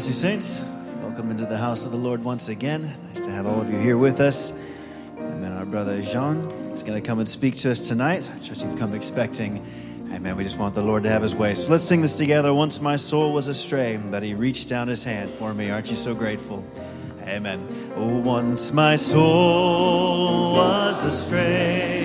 bless you, saints. Welcome into the house of the Lord once again. Nice to have all of you here with us. Amen. Our brother Jean is going to come and speak to us tonight. I trust you've come expecting. Amen. We just want the Lord to have his way. So let's sing this together. Once my soul was astray, but he reached down his hand for me. Aren't you so grateful? Amen. Oh, once my soul was astray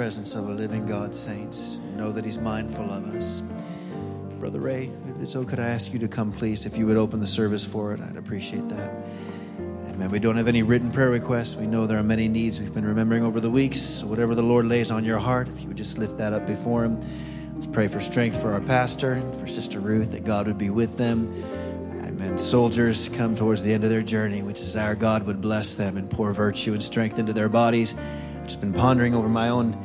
presence of a living God, saints. Know that He's mindful of us. Brother Ray, if it's could I ask you to come, please? If you would open the service for it, I'd appreciate that. Amen. We don't have any written prayer requests. We know there are many needs we've been remembering over the weeks. Whatever the Lord lays on your heart, if you would just lift that up before Him. Let's pray for strength for our pastor, for Sister Ruth, that God would be with them. Amen. Soldiers come towards the end of their journey. We desire God would bless them and pour virtue and strength into their bodies. I've just been pondering over my own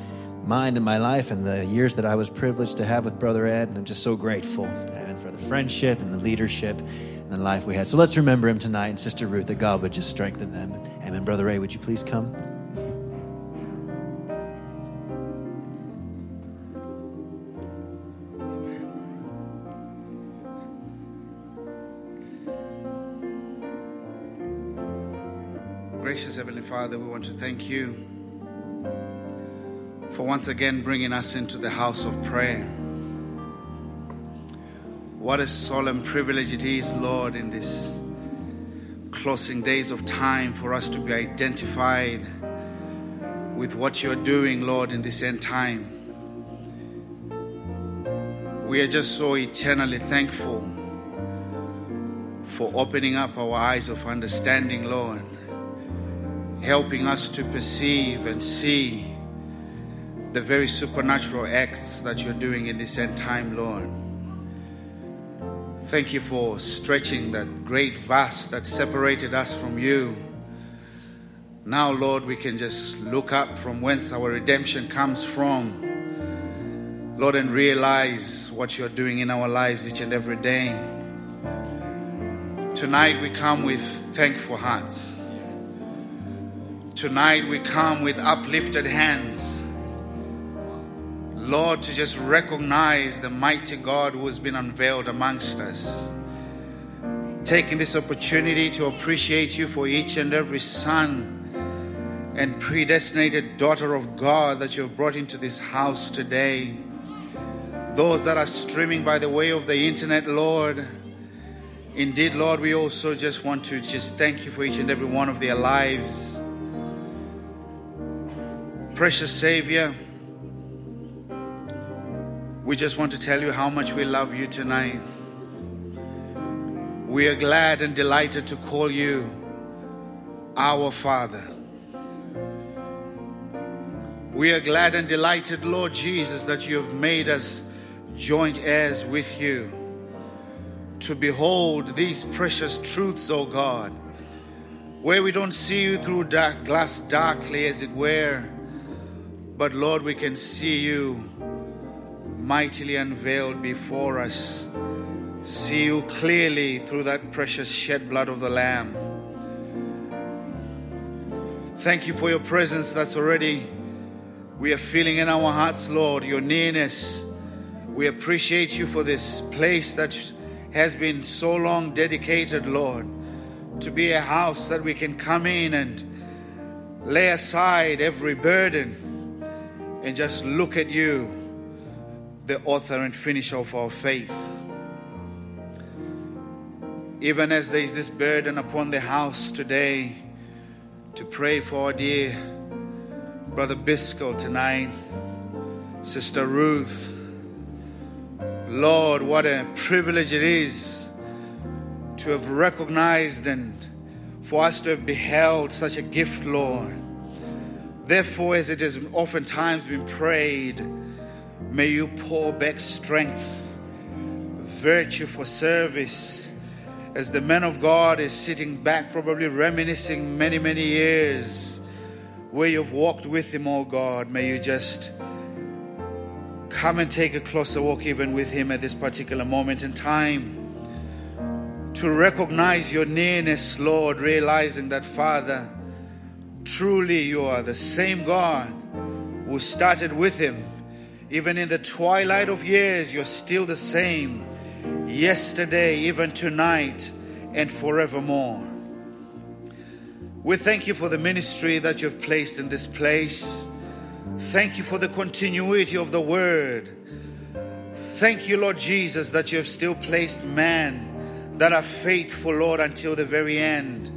mind and my life and the years that I was privileged to have with Brother Ed, and I'm just so grateful and for the friendship and the leadership and the life we had. So let's remember him tonight and Sister Ruth that God would just strengthen them. Amen. Brother Ray, would you please come? Gracious Heavenly Father, we want to thank you for once again bringing us into the house of prayer. What a solemn privilege it is, Lord, in these closing days of time for us to be identified with what you're doing, Lord, in this end time. We are just so eternally thankful for opening up our eyes of understanding, Lord, helping us to perceive and see the very supernatural acts that you're doing in this end time, Lord. Thank you for stretching that great vast that separated us from you. Now, Lord, we can just look up from whence our redemption comes from, Lord, and realize what you're doing in our lives each and every day. Tonight, we come with thankful hearts. Tonight, we come with uplifted hands Lord, to just recognize the mighty God who has been unveiled amongst us. Taking this opportunity to appreciate you for each and every son and predestinated daughter of God that you have brought into this house today. Those that are streaming by the way of the internet, Lord. Indeed, Lord, we also just want to just thank you for each and every one of their lives. Precious Savior, we just want to tell you how much we love you tonight. We are glad and delighted to call you our Father. We are glad and delighted, Lord Jesus, that you have made us joint heirs with you to behold these precious truths, O God, where we don't see you through dark glass darkly, as it were, but Lord, we can see you mightily unveiled before us. See you clearly through that precious shed blood of the Lamb. Thank you for your presence that's already we are feeling in our hearts, Lord, your nearness. We appreciate you for this place that has been so long dedicated, Lord, to be a house that we can come in and lay aside every burden and just look at you, the author and finisher of our faith. Even as there is this burden upon the house today to pray for our dear Brother Byskal tonight, Sister Ruth. Lord, what a privilege it is to have recognized and for us to have beheld such a gift, Lord. Therefore, as it has oftentimes been prayed, may you pour back strength, virtue for service. As the man of God is sitting back, probably reminiscing many, many years where you've walked with him, oh God, may you just come and take a closer walk even with him at this particular moment in time. To recognize your nearness, Lord, realizing that, Father, truly you are the same God who started with him. Even in the twilight of years, you're still the same. Yesterday, even tonight, and forevermore. We thank you for the ministry that you've placed in this place. Thank you for the continuity of the word. Thank you, Lord Jesus, that you have still placed men that are faithful, Lord, until the very end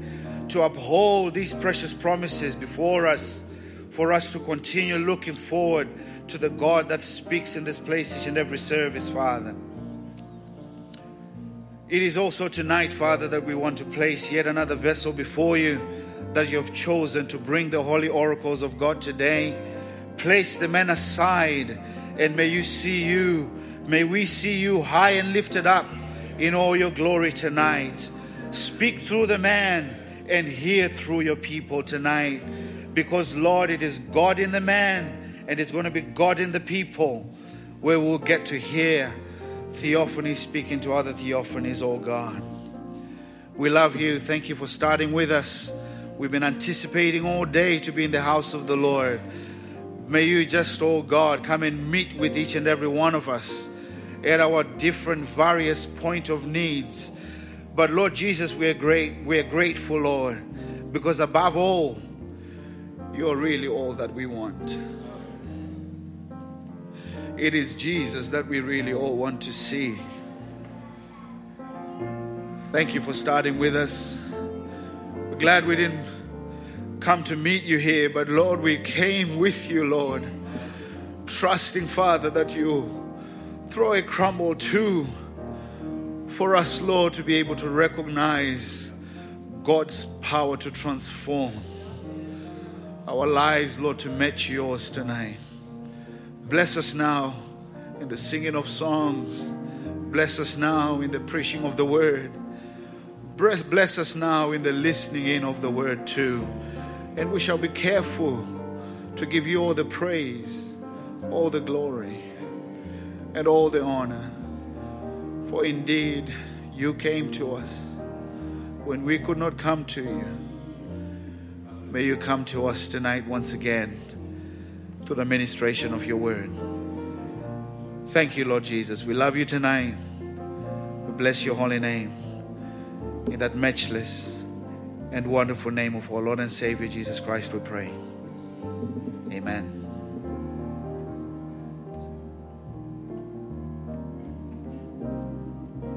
to uphold these precious promises before us for us to continue looking forward to the God that speaks in this place each and every service, Father. It is also tonight, Father, that we want to place yet another vessel before you that you have chosen to bring the holy oracles of God today. Place the men aside, and may you see you, may we see you high and lifted up in all your glory tonight. Speak through the man and hear through your people tonight. Because, Lord, it is God in the man and it's going to be God in the people where we'll get to hear theophany speaking to other theophanies, oh God. We love you. Thank you for starting with us. We've been anticipating all day to be in the house of the Lord. May you just, oh God, come and meet with each and every one of us at our different various point of needs. But Lord Jesus, we are great, we are grateful, Lord, because above all, you're really all that we want. It is Jesus that we really all want to see. Thank you for starting with us. We're glad we didn't come to meet you here, but Lord, we came with you, Lord, trusting, Father, that you throw a crumble too for us, Lord, to be able to recognize God's power to transform our lives, Lord, to match yours tonight. Bless us now in the singing of songs. Bless us now in the preaching of the word. Bless us now in the listening in of the word too. And we shall be careful to give you all the praise, all the glory, and all the honor. For indeed, you came to us when we could not come to you. May you come to us tonight once again through the ministration of your word. Thank you, Lord Jesus. We love you tonight. We bless your holy name. In that matchless and wonderful name of our Lord and Savior Jesus Christ, we pray. Amen.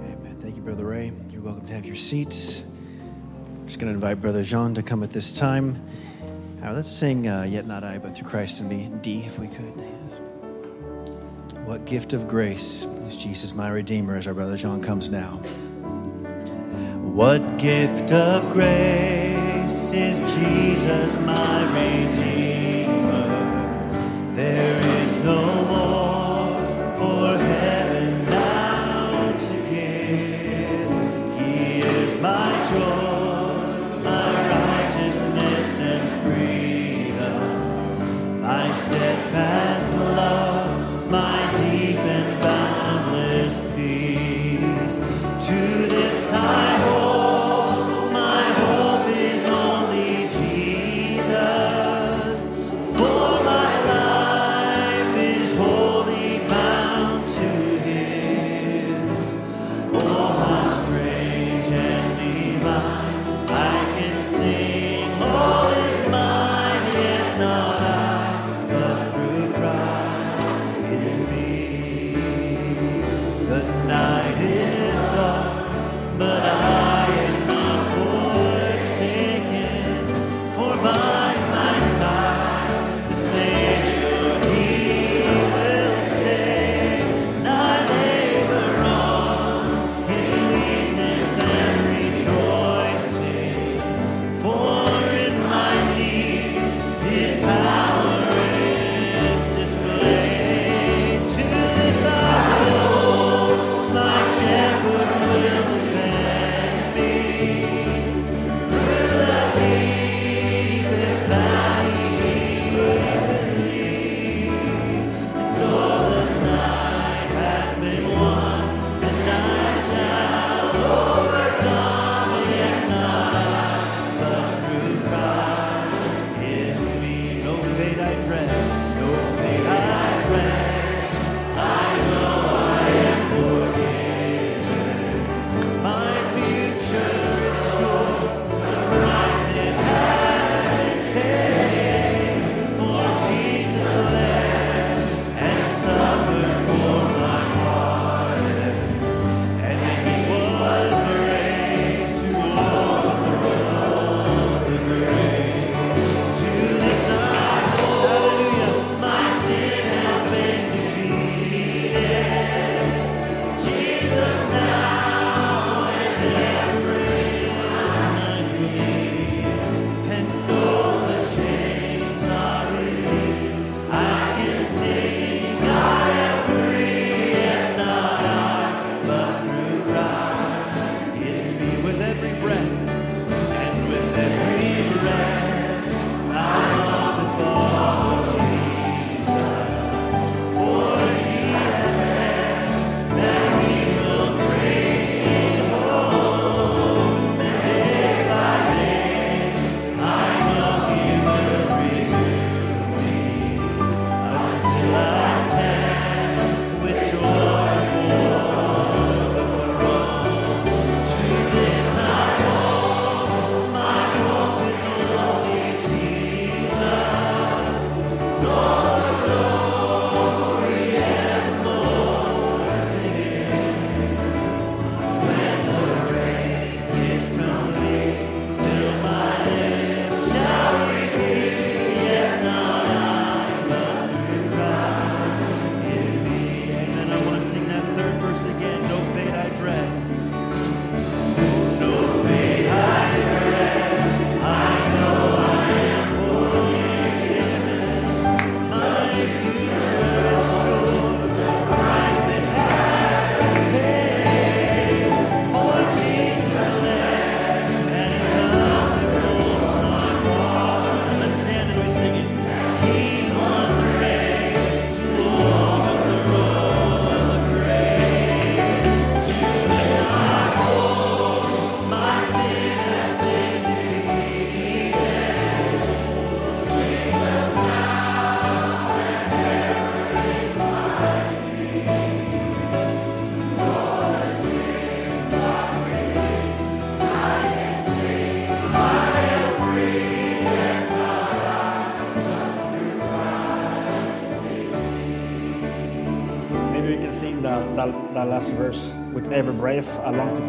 Amen. Thank you, Brother Ray. You're welcome to have your seats. I'm just going to invite Brother Jean to come at this time. Uh, let's sing uh, Yet Not I, but Through Christ in Me, D, if we could. Yes. What gift of grace is Jesus my Redeemer as our Brother Jean comes now. What gift of grace is Jesus my Redeemer? There is no more steadfast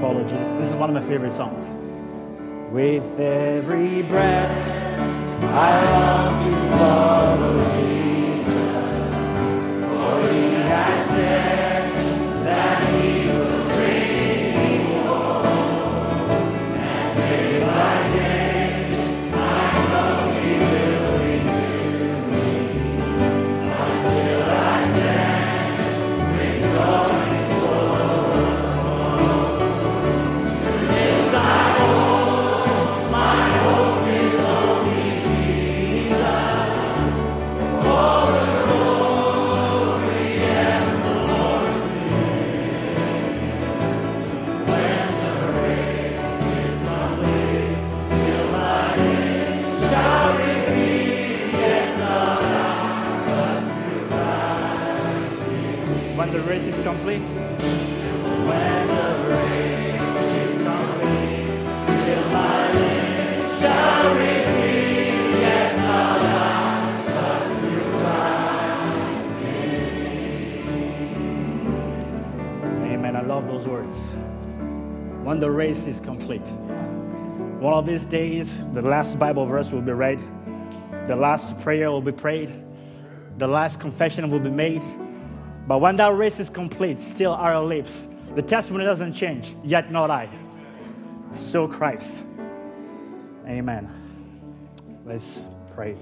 follow Jesus. This is one of my favorite songs. With every breath, When race is complete. One of these days, the last Bible verse will be read, the last prayer will be prayed, the last confession will be made. But when that race is complete, still our lips, the testimony doesn't change, yet not I. So Christ. Amen. Let's pray.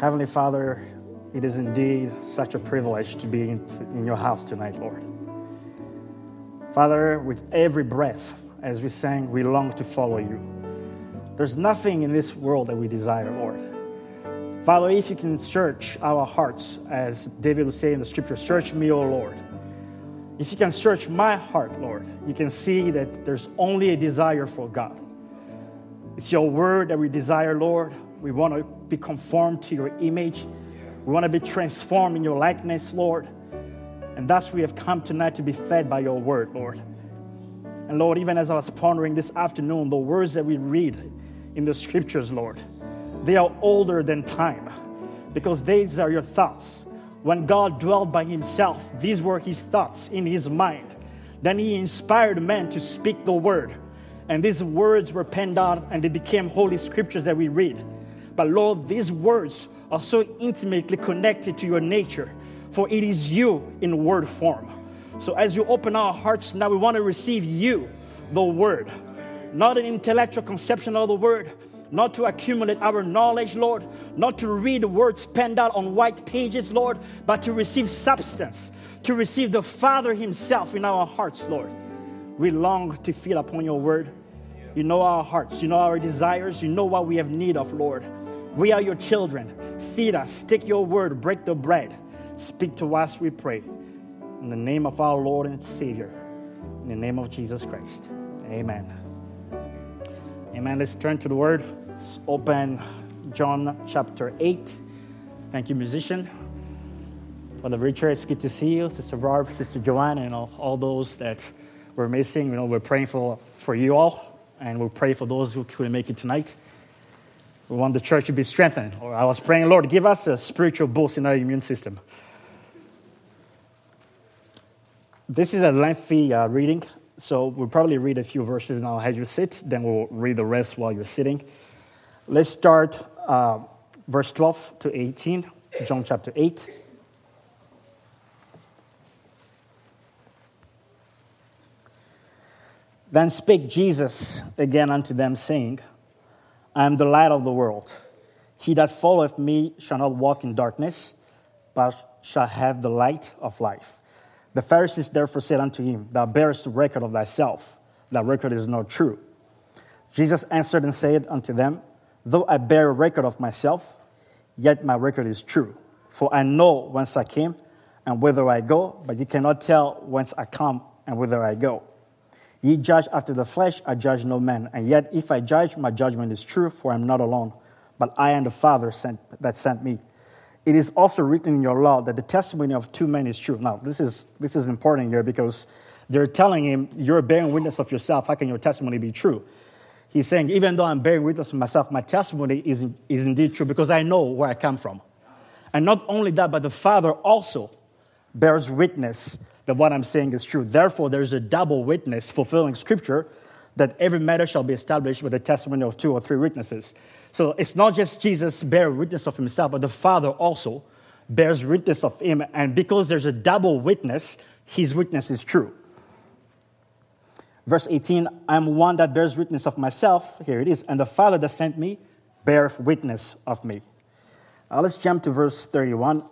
Heavenly Father, it is indeed such a privilege to be in your house tonight, Lord. Father, with every breath, as we sang, we long to follow you. There's nothing in this world that we desire, Lord. Father, if you can search our hearts, as David would say in the scripture, search me, O Lord. If you can search my heart, Lord, you can see that there's only a desire for God. It's your word that we desire, Lord. We want to be conformed to your image. We want to be transformed in your likeness, Lord. And thus we have come tonight to be fed by your word, Lord. And Lord, even as I was pondering this afternoon, the words that we read in the scriptures, Lord, they are older than time because these are your thoughts. When God dwelled by himself, these were his thoughts in his mind. Then he inspired men to speak the word. And these words were penned out and they became holy scriptures that we read. But Lord, these words are so intimately connected to your nature, for it is you in word form. So as you open our hearts now, we want to receive you, the word, not an intellectual conception of the word, not to accumulate our knowledge, Lord, not to read words penned out on white pages, Lord, but to receive substance, to receive the Father Himself in our hearts, Lord. We long to feel upon your word. You know our hearts, you know our desires, you know what we have need of, Lord. We are your children. Feed us, take your word, break the bread. Speak to us, we pray. In the name of our Lord and Savior, in the name of Jesus Christ. Amen. Amen. Let's turn to the word. Let's open John chapter 8. Thank you, musician. Brother Richard, it's good to see you. Sister Barb, Sister Joanna, and all, all those that were missing. You know, we're praying for, for you all, and we'll pray for those who couldn't make it tonight. We want the church to be strengthened. Or I was praying, Lord, give us a spiritual boost in our immune system. This is a lengthy uh, reading, so we'll probably read a few verses now as you sit, then we'll read the rest while you're sitting. Let's start uh, verse 12 to 18, John chapter 8. Then spake Jesus again unto them, saying, I am the light of the world. He that followeth me shall not walk in darkness, but shall have the light of life. The Pharisees therefore said unto him, Thou bearest record of thyself, that record is not true. Jesus answered and said unto them, Though I bear record of myself, yet my record is true. For I know whence I came and whither I go, but ye cannot tell whence I come and whither I go. Ye judge after the flesh, I judge no man. And yet, if I judge, my judgment is true, for I am not alone, but I and the Father sent, that sent me. It is also written in your law that the testimony of two men is true. Now, this is, this is important here because they're telling him, You're bearing witness of yourself. How can your testimony be true? He's saying, Even though I'm bearing witness of myself, my testimony is, is indeed true because I know where I come from. And not only that, but the Father also bears witness that what I'm saying is true. Therefore, there's a double witness fulfilling scripture that every matter shall be established with the testimony of two or three witnesses. So it's not just Jesus bear witness of himself, but the Father also bears witness of him. And because there's a double witness, his witness is true. Verse 18 I am one that bears witness of myself. Here it is. And the Father that sent me beareth witness of me. Now let's jump to verse 31.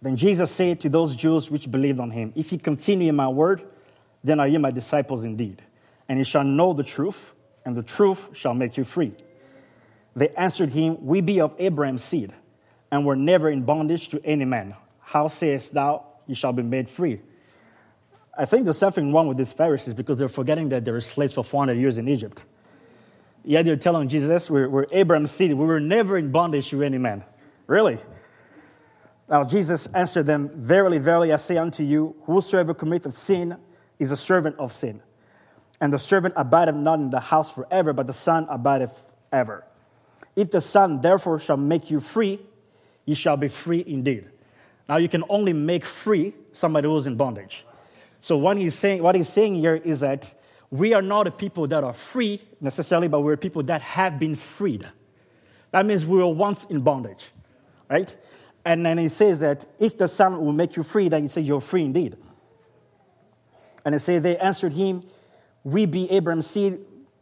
Then Jesus said to those Jews which believed on him, If ye continue in my word, then are ye my disciples indeed. And ye shall know the truth, and the truth shall make you free. They answered him, We be of Abraham's seed, and were never in bondage to any man. How sayest thou, ye shall be made free? I think there's something wrong with these Pharisees because they're forgetting that they were slaves for 400 years in Egypt. Yet they're telling Jesus, we're, we're Abraham's seed. We were never in bondage to any man. Really? Now Jesus answered them, Verily, verily, I say unto you, whosoever committeth sin is a servant of sin. And the servant abideth not in the house forever, but the Son abideth ever. If the Son therefore shall make you free, you shall be free indeed. Now you can only make free somebody who's in bondage. So what he's saying, what he's saying here is that we are not a people that are free necessarily, but we're people that have been freed. That means we were once in bondage, right? And then he says that if the Son will make you free, then he says you're free indeed. And he says they answered him, We be Abraham's seed,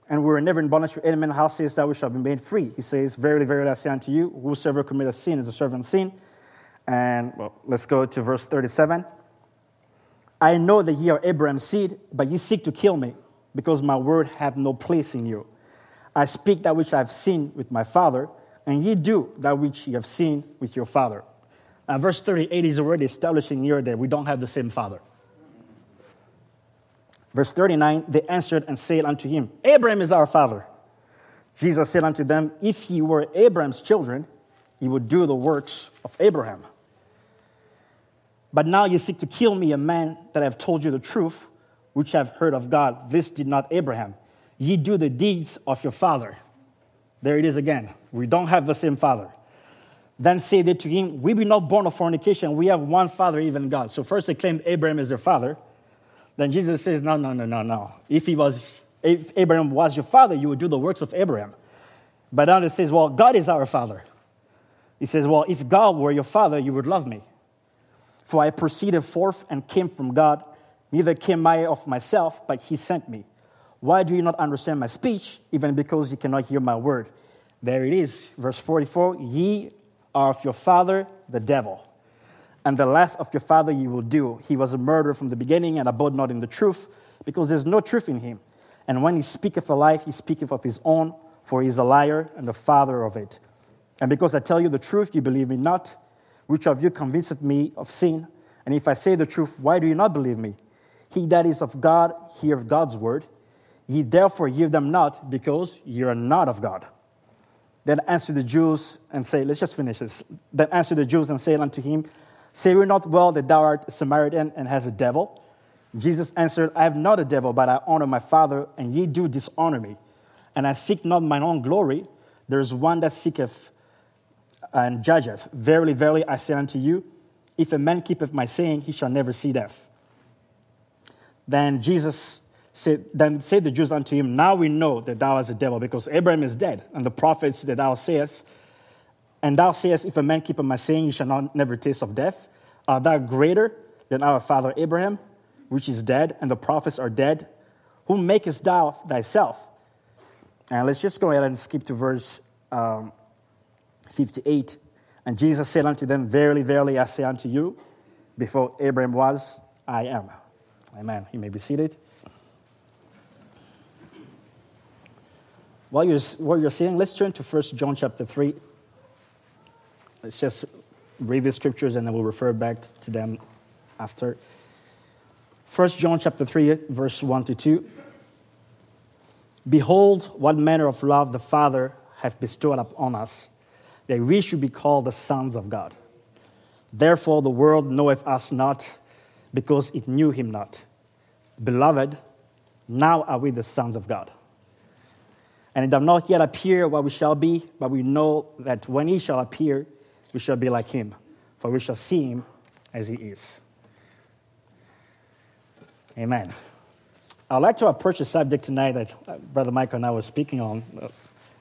and we were never in bondage to any man. How says that we shall be made free? He says, Verily, verily, I say unto you, whosoever committeth sin is a servant of sin. And well, let's go to verse 37. I know that ye are Abraham's seed, but ye seek to kill me, because my word have no place in you. I speak that which I have seen with my father, and ye do that which ye have seen with your father. And verse 38 is already establishing here that we don't have the same father. Verse 39 They answered and said unto him, Abraham is our father. Jesus said unto them, If ye were Abraham's children, ye would do the works of Abraham. But now you seek to kill me, a man that I have told you the truth, which I have heard of God. This did not Abraham. Ye do the deeds of your father. There it is again. We don't have the same father. Then say they to him, We be not born of fornication. We have one father, even God. So first they claim Abraham is their father. Then Jesus says, No, no, no, no, no. If he was if Abraham was your father, you would do the works of Abraham. But now it says, Well, God is our father. He says, Well, if God were your father, you would love me. For I proceeded forth and came from God, neither came I of myself, but he sent me. Why do you not understand my speech, even because you cannot hear my word? There it is, verse 44 Ye are of your father, the devil, and the last of your father you will do. He was a murderer from the beginning and abode not in the truth, because there's no truth in him. And when he speaketh a lie, he speaketh of his own, for he is a liar and the father of it. And because I tell you the truth, you believe me not. Which of you convinceth me of sin? And if I say the truth, why do you not believe me? He that is of God, heareth God's word. Ye therefore hear them not, because ye are not of God. Then answer the Jews and say, let's just finish this. Then answer the Jews and say unto him, Say we not well that thou art a Samaritan and has a devil? Jesus answered, I have not a devil, but I honor my Father, and ye do dishonor me. And I seek not mine own glory. There is one that seeketh and judgeth. Verily, verily, I say unto you, if a man keepeth my saying, he shall never see death. Then Jesus said, then said the Jews unto him, Now we know that thou art a devil, because Abraham is dead, and the prophets that thou sayest, and thou sayest, If a man keep my saying, he shall not never taste of death. Art thou greater than our father Abraham, which is dead, and the prophets are dead? Whom makest thou thyself? And let's just go ahead and skip to verse um, 58. And Jesus said unto them, Verily, verily, I say unto you, before Abraham was, I am. Amen. You may be seated. While you're, while you're seeing, let's turn to 1 John chapter 3. Let's just read the scriptures and then we'll refer back to them after. 1 John chapter 3, verse 1 to 2. Behold, what manner of love the Father hath bestowed upon us, that we should be called the sons of God. Therefore, the world knoweth us not, because it knew him not. Beloved, now are we the sons of God And it does not yet appear what we shall be, but we know that when he shall appear, we shall be like him, for we shall see him as he is. Amen. I'd like to approach a subject tonight that uh, Brother Michael and I were speaking on uh,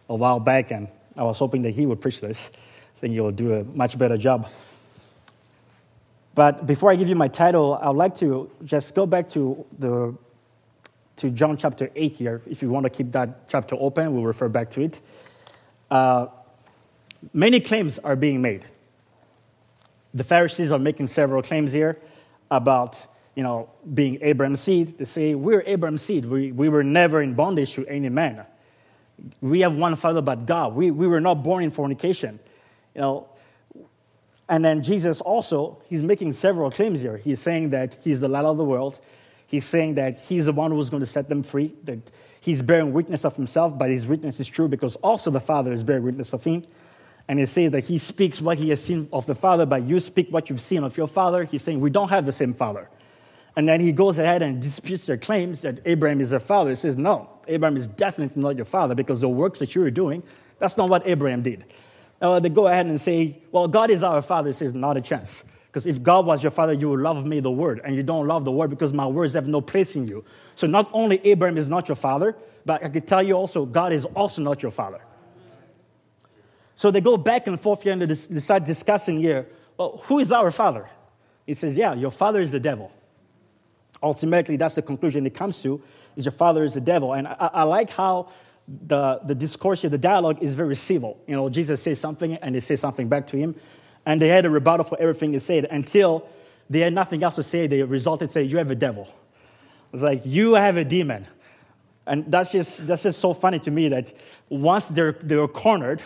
a while back, and I was hoping that he would preach this. I think he will do a much better job. But before I give you my title, I'd like to just go back to, the, to John chapter 8 here. If you want to keep that chapter open, we'll refer back to it. Uh, many claims are being made. The Pharisees are making several claims here about you know, being Abraham's seed. They say, We're Abraham's seed. We, we were never in bondage to any man. We have one father but God. We, we were not born in fornication. You know, and then Jesus also, he's making several claims here. He's saying that he's the light of the world. He's saying that he's the one who's going to set them free, that he's bearing witness of himself, but his witness is true because also the Father is bearing witness of him. And he says that he speaks what he has seen of the Father, but you speak what you've seen of your Father. He's saying we don't have the same Father. And then he goes ahead and disputes their claims that Abraham is their father. He says, No, Abraham is definitely not your father because the works that you're doing, that's not what Abraham did. Now they go ahead and say, Well, God is our father. He says, Not a chance. Because if God was your father, you would love me, the word. And you don't love the word because my words have no place in you. So not only Abraham is not your father, but I can tell you also, God is also not your father. So they go back and forth here and they start discussing here, well, who is our father? He says, Yeah, your father is the devil ultimately that's the conclusion it comes to is your father is the devil and i, I like how the, the discourse here the dialogue is very civil you know jesus says something and they say something back to him and they had a rebuttal for everything he said until they had nothing else to say they resulted say you have a devil it's like you have a demon and that's just that's just so funny to me that once they're they were cornered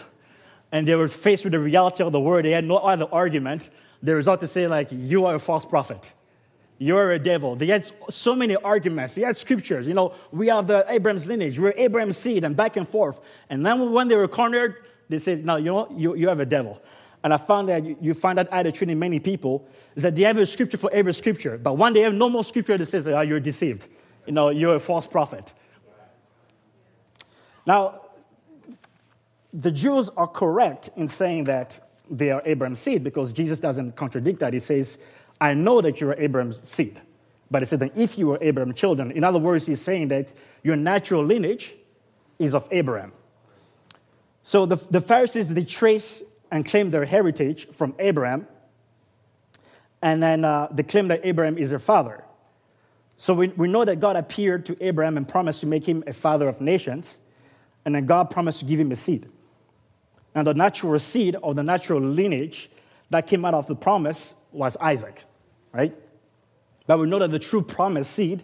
and they were faced with the reality of the word they had no other argument they result to say like you are a false prophet you're a devil. They had so many arguments. They had scriptures. You know, we have the Abraham's lineage. We're Abraham's seed and back and forth. And then when they were cornered, they said, no, you know, you, you have a devil. And I found that you find that attitude in many people is that they have a scripture for every scripture. But when they have no more scripture that says, oh, you're deceived. You know, you're a false prophet. Now, the Jews are correct in saying that they are Abraham's seed because Jesus doesn't contradict that. He says, I know that you are Abraham's seed. But he said that if you were Abraham's children, in other words, he's saying that your natural lineage is of Abraham. So the, the Pharisees, they trace and claim their heritage from Abraham, and then uh, they claim that Abraham is their father. So we, we know that God appeared to Abraham and promised to make him a father of nations, and then God promised to give him a seed. And the natural seed or the natural lineage that came out of the promise was Isaac right? But we know that the true promised seed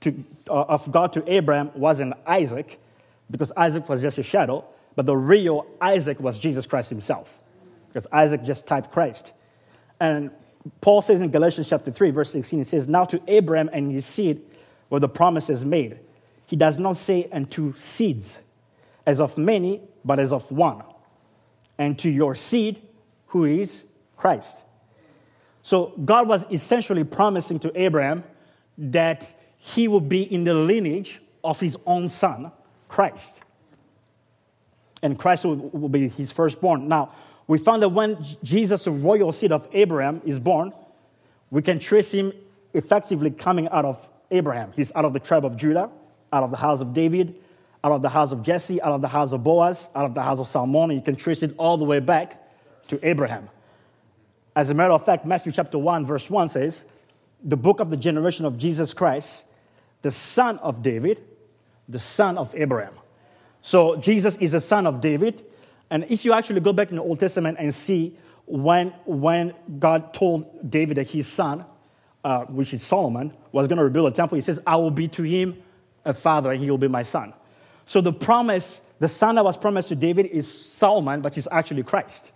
to, uh, of God to Abraham wasn't Isaac, because Isaac was just a shadow, but the real Isaac was Jesus Christ himself, because Isaac just typed Christ. And Paul says in Galatians chapter 3, verse 16, it says, Now to Abraham and his seed were the promises made. He does not say, and to seeds, as of many, but as of one. And to your seed, who is Christ. So God was essentially promising to Abraham that he would be in the lineage of his own son, Christ. And Christ will, be his firstborn. Now, we found that when Jesus, royal seed of Abraham, is born, we can trace him effectively coming out of Abraham. He's out of the tribe of Judah, out of the house of David, out of the house of Jesse, out of the house of Boaz, out of the house of Salmon. You can trace it all the way back to Abraham. As a matter of fact, Matthew chapter 1, verse 1 says, The book of the generation of Jesus Christ, the son of David, the son of Abraham. So Jesus is a son of David. And if you actually go back in the Old Testament and see when, when God told David that his son, uh, which is Solomon, was going to rebuild a temple, he says, I will be to him a father and he will be my son. So the promise, the son that was promised to David is Solomon, but he's actually Christ.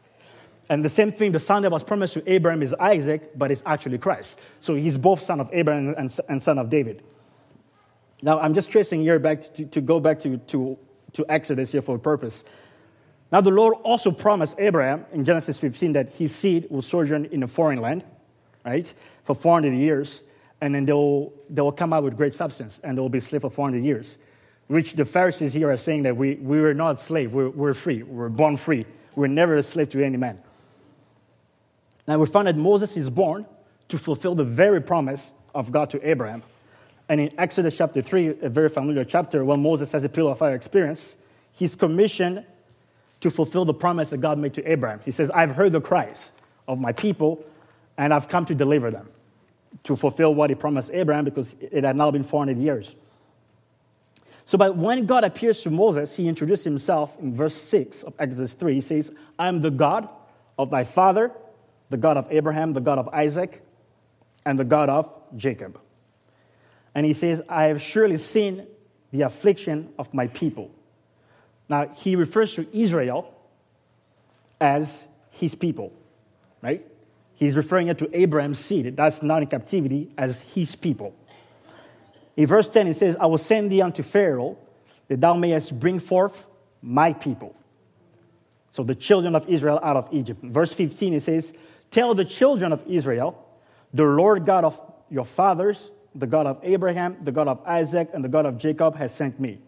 And the same thing, the son that was promised to Abraham is Isaac, but it's actually Christ. So he's both son of Abraham and, and son of David. Now, I'm just tracing here back to, to go back to, to, to Exodus here for a purpose. Now, the Lord also promised Abraham in Genesis 15 that his seed will sojourn in a foreign land, right, for 400 years, and then they will, they will come out with great substance, and they will be slaves for 400 years. which the Pharisees here are saying that we, we were not slaves, we're, we're free, we're born free. We're never a slave to any man. Now we find that Moses is born to fulfill the very promise of God to Abraham. And in Exodus chapter 3, a very familiar chapter, when Moses has a pillar of fire experience, he's commissioned to fulfill the promise that God made to Abraham. He says, I've heard the cries of my people, and I've come to deliver them, to fulfill what he promised Abraham because it had now been 400 years. So, but when God appears to Moses, he introduced himself in verse 6 of Exodus 3. He says, I am the God of thy father, the God of Abraham, the God of Isaac, and the God of Jacob. And he says, I have surely seen the affliction of my people. Now, he refers to Israel as his people, right? He's referring it to Abraham's seed. That's not in captivity as his people. In verse 10, he says, I will send thee unto Pharaoh, that thou mayest bring forth my people. So the children of Israel out of Egypt. verse 15, it says, Tell the children of Israel, the Lord God of your fathers, the God of Abraham, the God of Isaac, and the God of Jacob has sent me.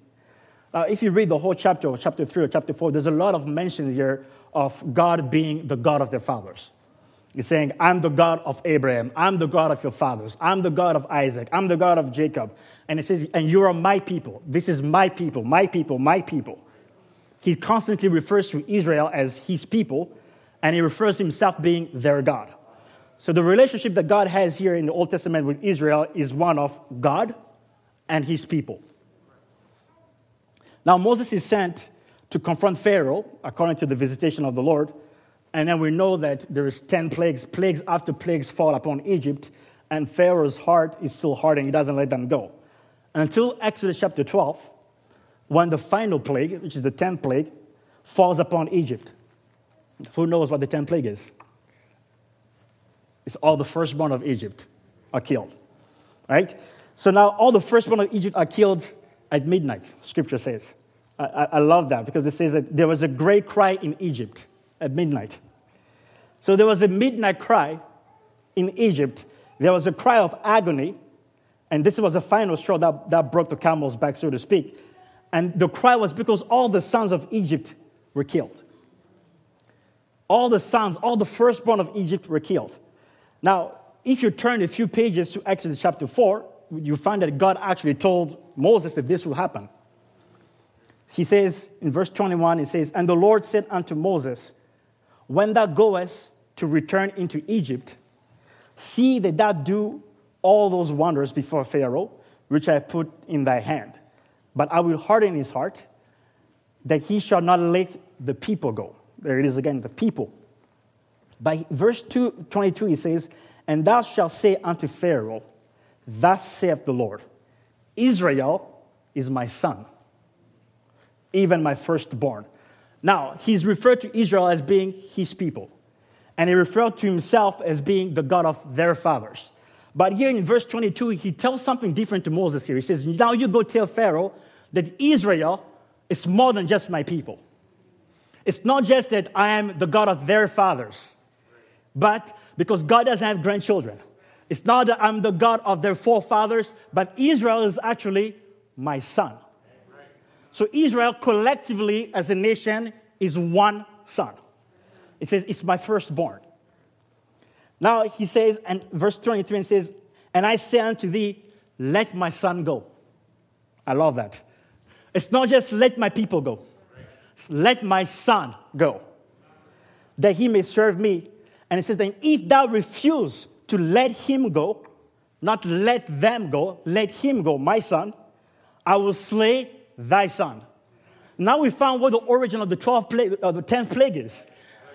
Now, if you read the whole chapter, or chapter 3 or chapter 4, there's a lot of mention here of God being the God of their fathers. He's saying, I'm the God of Abraham. I'm the God of your fathers. I'm the God of Isaac. I'm the God of Jacob. And it says, and you are my people. This is my people, my people, my people. He constantly refers to Israel as his people, and he refers to himself being their God. So the relationship that God has here in the Old Testament with Israel is one of God and his people. Now, Moses is sent to confront Pharaoh, according to the visitation of the Lord. And then we know that there is 10 plagues, plagues after plagues fall upon Egypt, and Pharaoh's heart is still hard and he doesn't let them go. Until Exodus chapter 12, when the final plague, which is the 10th plague, falls upon Egypt. Who knows what the 10th plague is? It's all the firstborn of Egypt are killed. Right? So now all the firstborn of Egypt are killed at midnight, scripture says. I, I, love that because it says that there was a great cry in Egypt at midnight. So there was a midnight cry in Egypt. There was a cry of agony. And this was the final straw that, that broke the camel's back, so to speak. And the cry was because all the sons of Egypt were killed. All the sons, all the firstborn of Egypt were killed. Now, if you turn a few pages to Exodus chapter 4, you find that God actually told Moses that this will happen. He says in verse 21, he says, And the Lord said unto Moses, When thou goest to return into Egypt, see that thou do all those wonders before Pharaoh, which I put in thy hand. But I will harden his heart, that he shall not let the people go. There it is again, the people. By verse 2, 22, he says, And thou shalt say unto Pharaoh, Thus saith the Lord, Israel is my son, even my firstborn. Now, he's referred to Israel as being his people and he referred to himself as being the God of their fathers. But here in verse 22, he tells something different to Moses here. He says, Now you go tell Pharaoh that Israel is more than just my people. It's not just that I am the God of their fathers, but because God doesn't have grandchildren. It's not that I'm the God of their forefathers, but Israel is actually my son. So Israel collectively as a nation is one son. It says, It's my firstborn. Now he says, and verse 23 and says, And I say unto thee, Let my son go. I love that. It's not just let my people go, it's let my son go, that he may serve me. And it says, Then if thou refuse to let him go, not let them go, let him go, my son, I will slay thy son. Now we found what the origin of the 12th plague, uh, of the 10th plague is.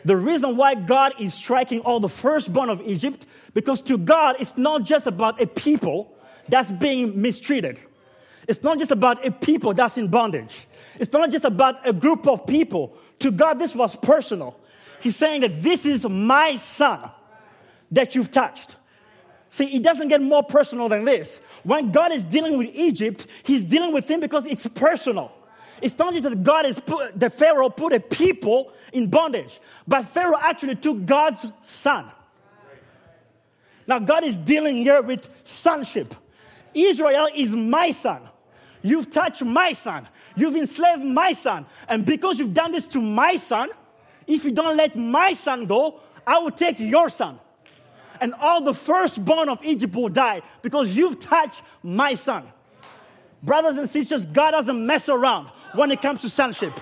The reason why God is striking all the firstborn of Egypt, because to God, it's not just about a people that's being mistreated. It's not just about a people that's in bondage. It's not just about a group of people. To God, this was personal. He's saying that this is my son that you've touched. See, it doesn't get more personal than this. When God is dealing with Egypt, He's dealing with him because it's personal. It's not just that God is put, the Pharaoh put a people in bondage, but Pharaoh actually took God's son. Now, God is dealing here with sonship. Israel is my son. You've touched my son. You've enslaved my son. And because you've done this to my son, if you don't let my son go, I will take your son. And all the firstborn of Egypt will die because you've touched my son. Brothers and sisters, God doesn't mess around when it comes to sonship.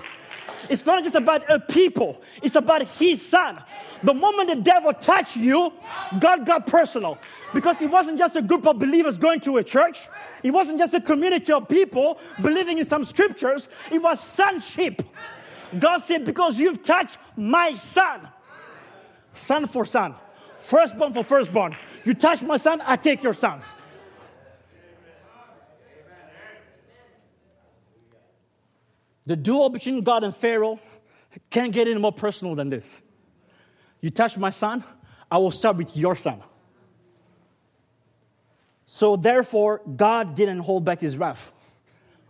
It's not just about a people, it's about his son. The moment the devil touched you, God got personal. Because it wasn't just a group of believers going to a church, it wasn't just a community of people believing in some scriptures, it was sonship. God said, Because you've touched my son, son for son, firstborn for firstborn. You touch my son, I take your sons. The duel between God and Pharaoh can't get any more personal than this. You touch my son, I will start with your son. So therefore, God didn't hold back his wrath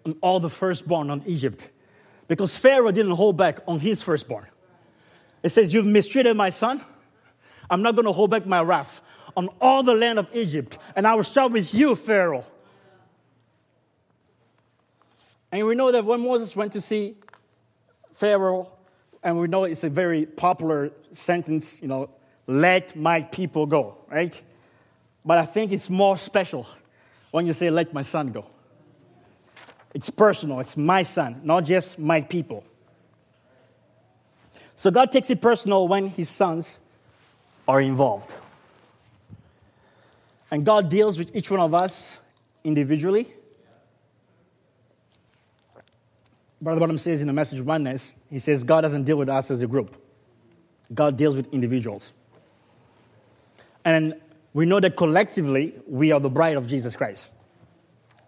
on all the firstborn on Egypt because Pharaoh didn't hold back on his firstborn. It says, You've mistreated my son. I'm not going to hold back my wrath on all the land of Egypt, and I will start with you, Pharaoh. And we know that when Moses went to see Pharaoh, and we know it's a very popular sentence, you know, let my people go, right? But I think it's more special when you say, Let my son go. It's personal, it's my son, not just my people. So God takes it personal when his sons are involved. And God deals with each one of us individually. Brother Branham says in the message oneness, he says God doesn't deal with us as a group. God deals with individuals. And we know that collectively we are the bride of Jesus Christ.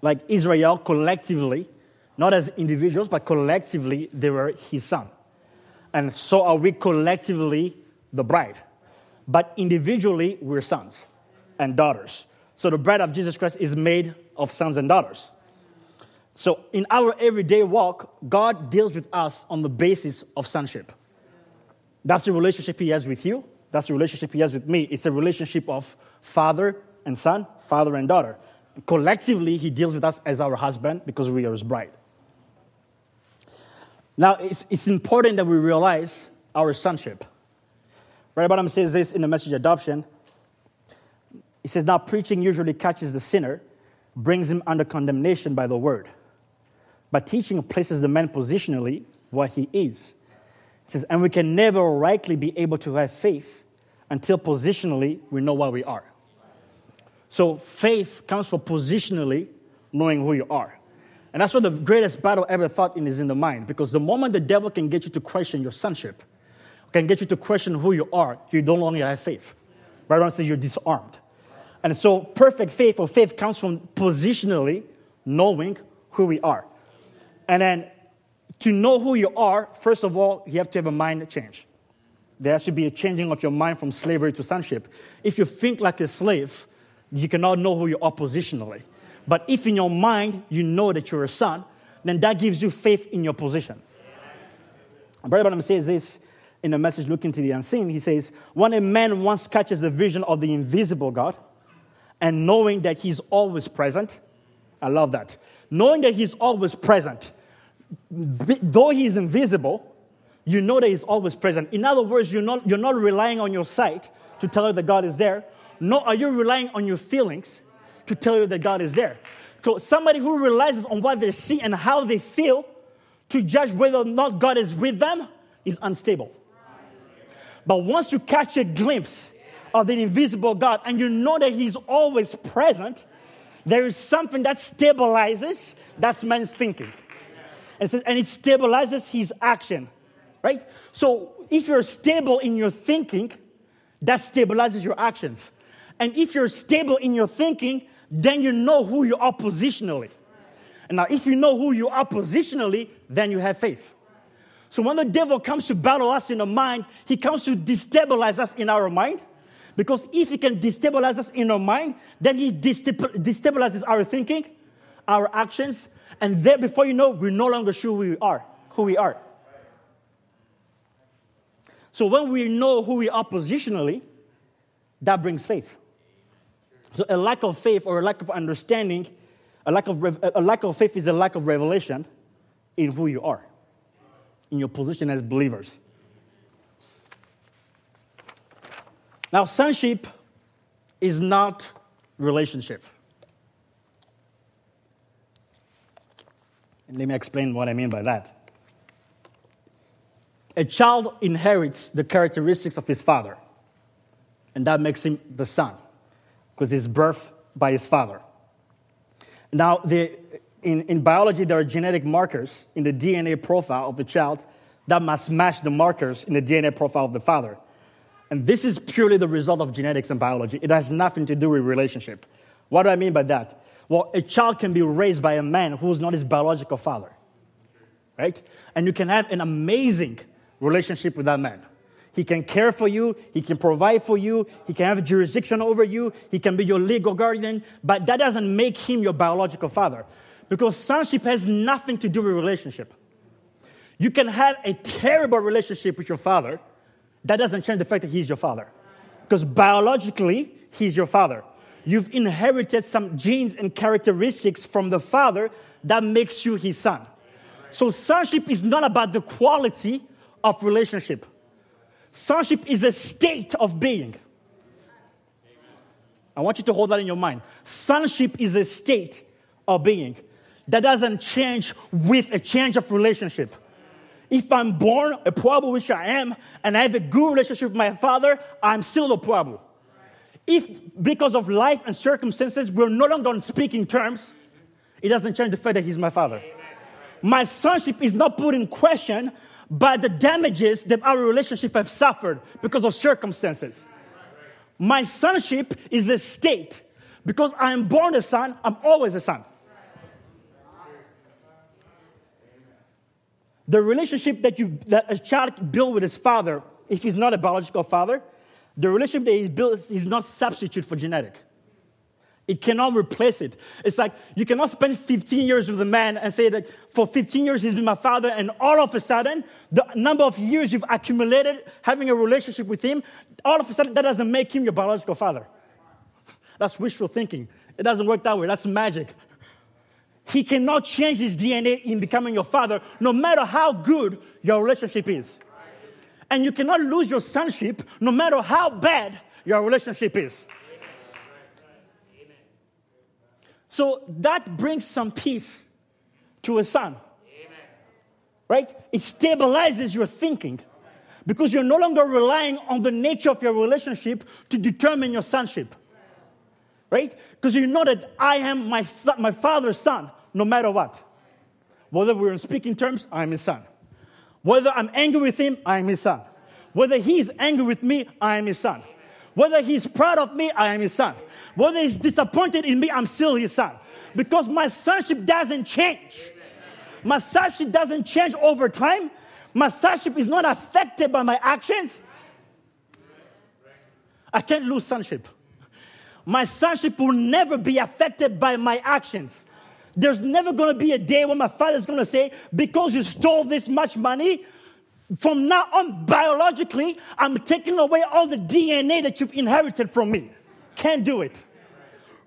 Like Israel, collectively, not as individuals, but collectively, they were his son. And so are we collectively the bride. But individually, we're sons and daughters. So the bride of Jesus Christ is made of sons and daughters. So in our everyday walk, God deals with us on the basis of sonship. That's the relationship He has with you. That's the relationship He has with me. It's a relationship of father and son, father and daughter. Collectively, he deals with us as our husband because we are his bride. Now, it's, it's important that we realize our sonship. Right Branham says this in the message adoption. He says, Now preaching usually catches the sinner, brings him under condemnation by the word. But teaching places the man positionally what he is. He says, And we can never rightly be able to have faith until positionally we know what we are. So faith comes from positionally knowing who you are. And that's what the greatest battle ever fought in is in the mind. Because the moment the devil can get you to question your sonship, can get you to question who you are, you no longer have faith. Right on says you're disarmed. And so perfect faith or faith comes from positionally knowing who we are. And then to know who you are, first of all, you have to have a mind change. There has to be a changing of your mind from slavery to sonship. If you think like a slave, you cannot know who you are positionally. But if in your mind you know that you're a son, then that gives you faith in your position. Brother Branham says this in a message looking to the unseen. He says, When a man once catches the vision of the invisible God and knowing that he's always present, I love that. Knowing that he's always present, though he's invisible, you know that he's always present. In other words, you're not, you're not relying on your sight to tell you that God is there, nor are you relying on your feelings to tell you that God is there. So somebody who relies on what they see and how they feel to judge whether or not God is with them is unstable. But once you catch a glimpse of the invisible God and you know that He's always present, there is something that stabilizes that's man's thinking. And it stabilizes his action, right? So if you're stable in your thinking, that stabilizes your actions. And if you're stable in your thinking, then you know who you are positionally. And now, if you know who you are positionally, then you have faith. So when the devil comes to battle us in the mind, he comes to destabilize us in our mind. Because if he can destabilize us in our mind, then he destabilizes our thinking, our actions, and then before you know, we're no longer sure who we are, who we are. So when we know who we are positionally, that brings faith. So a lack of faith or a lack of understanding A lack, of, a lack of faith is a lack of revelation in who you are, in your position as believers. Now, sonship is not relationship. Let me explain what I mean by that. A child inherits the characteristics of his father, and that makes him the son, because he's birthed by his father. Now, the, in, in biology, there are genetic markers in the DNA profile of the child that must match the markers in the DNA profile of the father. And this is purely the result of genetics and biology. It has nothing to do with relationship. What do I mean by that? Well, a child can be raised by a man who is not his biological father, right? And you can have an amazing relationship with that man. He can care for you, he can provide for you, he can have jurisdiction over you, he can be your legal guardian, but that doesn't make him your biological father. Because sonship has nothing to do with relationship. You can have a terrible relationship with your father, that doesn't change the fact that he's your father. Because biologically, he's your father. You've inherited some genes and characteristics from the father that makes you his son. So sonship is not about the quality of relationship. Sonship is a state of being. I want you to hold that in your mind. Sonship is a state of being that doesn't change with a change of relationship. If I'm born a Pouabou, which I am, and I have a good relationship with my father, I'm still a Pouabou. If because of life and circumstances we're no longer on speaking terms, it doesn't change the fact that he's my father. My sonship is not put in question by the damages that our relationship have suffered because of circumstances. My sonship is a state. Because I am born a son, I'm always a son. The relationship that, you, that a child builds with his father, if he's not a biological father, the relationship that he builds is not substitute for genetic. It cannot replace it. It's like you cannot spend 15 years with a man and say that for 15 years he's been my father, and all of a sudden, the number of years you've accumulated having a relationship with him, all of a sudden that doesn't make him your biological father. That's wishful thinking. It doesn't work that way. That's magic. He cannot change his DNA in becoming your father, no matter how good your relationship is. And you cannot lose your sonship no matter how bad your relationship is. So that brings some peace to a son. Right? It stabilizes your thinking because you're no longer relying on the nature of your relationship to determine your sonship. Right? Because you know that I am my, son, my father's son no matter what. Whether we're in speaking terms, I'm his son. Whether I'm angry with him, I am his son. Whether he's angry with me, I am his son. Whether he's proud of me, I am his son. Whether he's disappointed in me, I'm still his son. Because my sonship doesn't change. My sonship doesn't change over time. My sonship is not affected by my actions. I can't lose sonship. My sonship will never be affected by my actions. There's never going to be a day when my father's going to say, Because you stole this much money, from now on, biologically, I'm taking away all the DNA that you've inherited from me. Can't do it.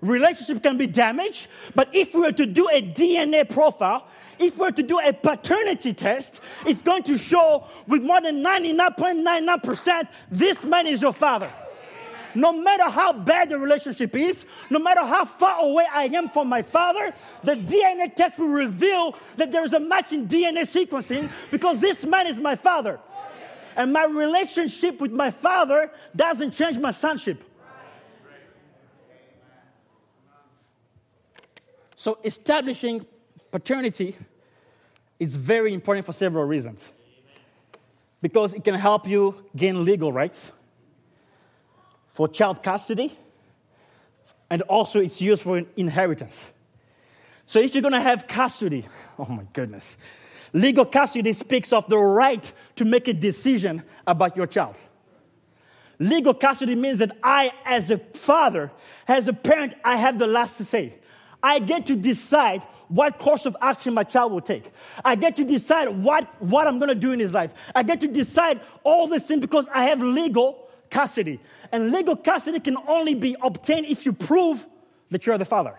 Relationship can be damaged, but if we were to do a DNA profile, if we were to do a paternity test, it's going to show with more than 99.99% this man is your father no matter how bad the relationship is, no matter how far away I am from my father, the DNA test will reveal that there is a match in DNA sequencing because this man is my father. And my relationship with my father doesn't change my sonship. So, establishing paternity is very important for several reasons. Because it can help you gain legal rights for child custody, and also it's used for inheritance. So if you're going to have custody, oh my goodness, legal custody speaks of the right to make a decision about your child. Legal custody means that I, as a father, as a parent, I have the last to say. I get to decide what course of action my child will take. I get to decide what, what I'm going to do in his life. I get to decide all this things because I have legal custody. And legal custody can only be obtained if you prove that you're the father.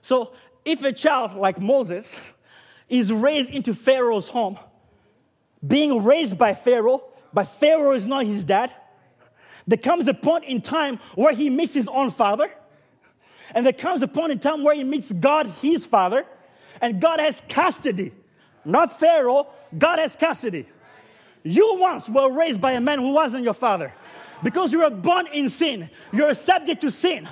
So if a child like Moses is raised into Pharaoh's home, being raised by Pharaoh, but Pharaoh is not his dad, there comes a point in time where he meets his own father, and there comes a point in time where he meets God, his father, and God has custody. Not Pharaoh, God has custody. You once were raised by a man who wasn't your father. Because you were born in sin, you're subject to sin.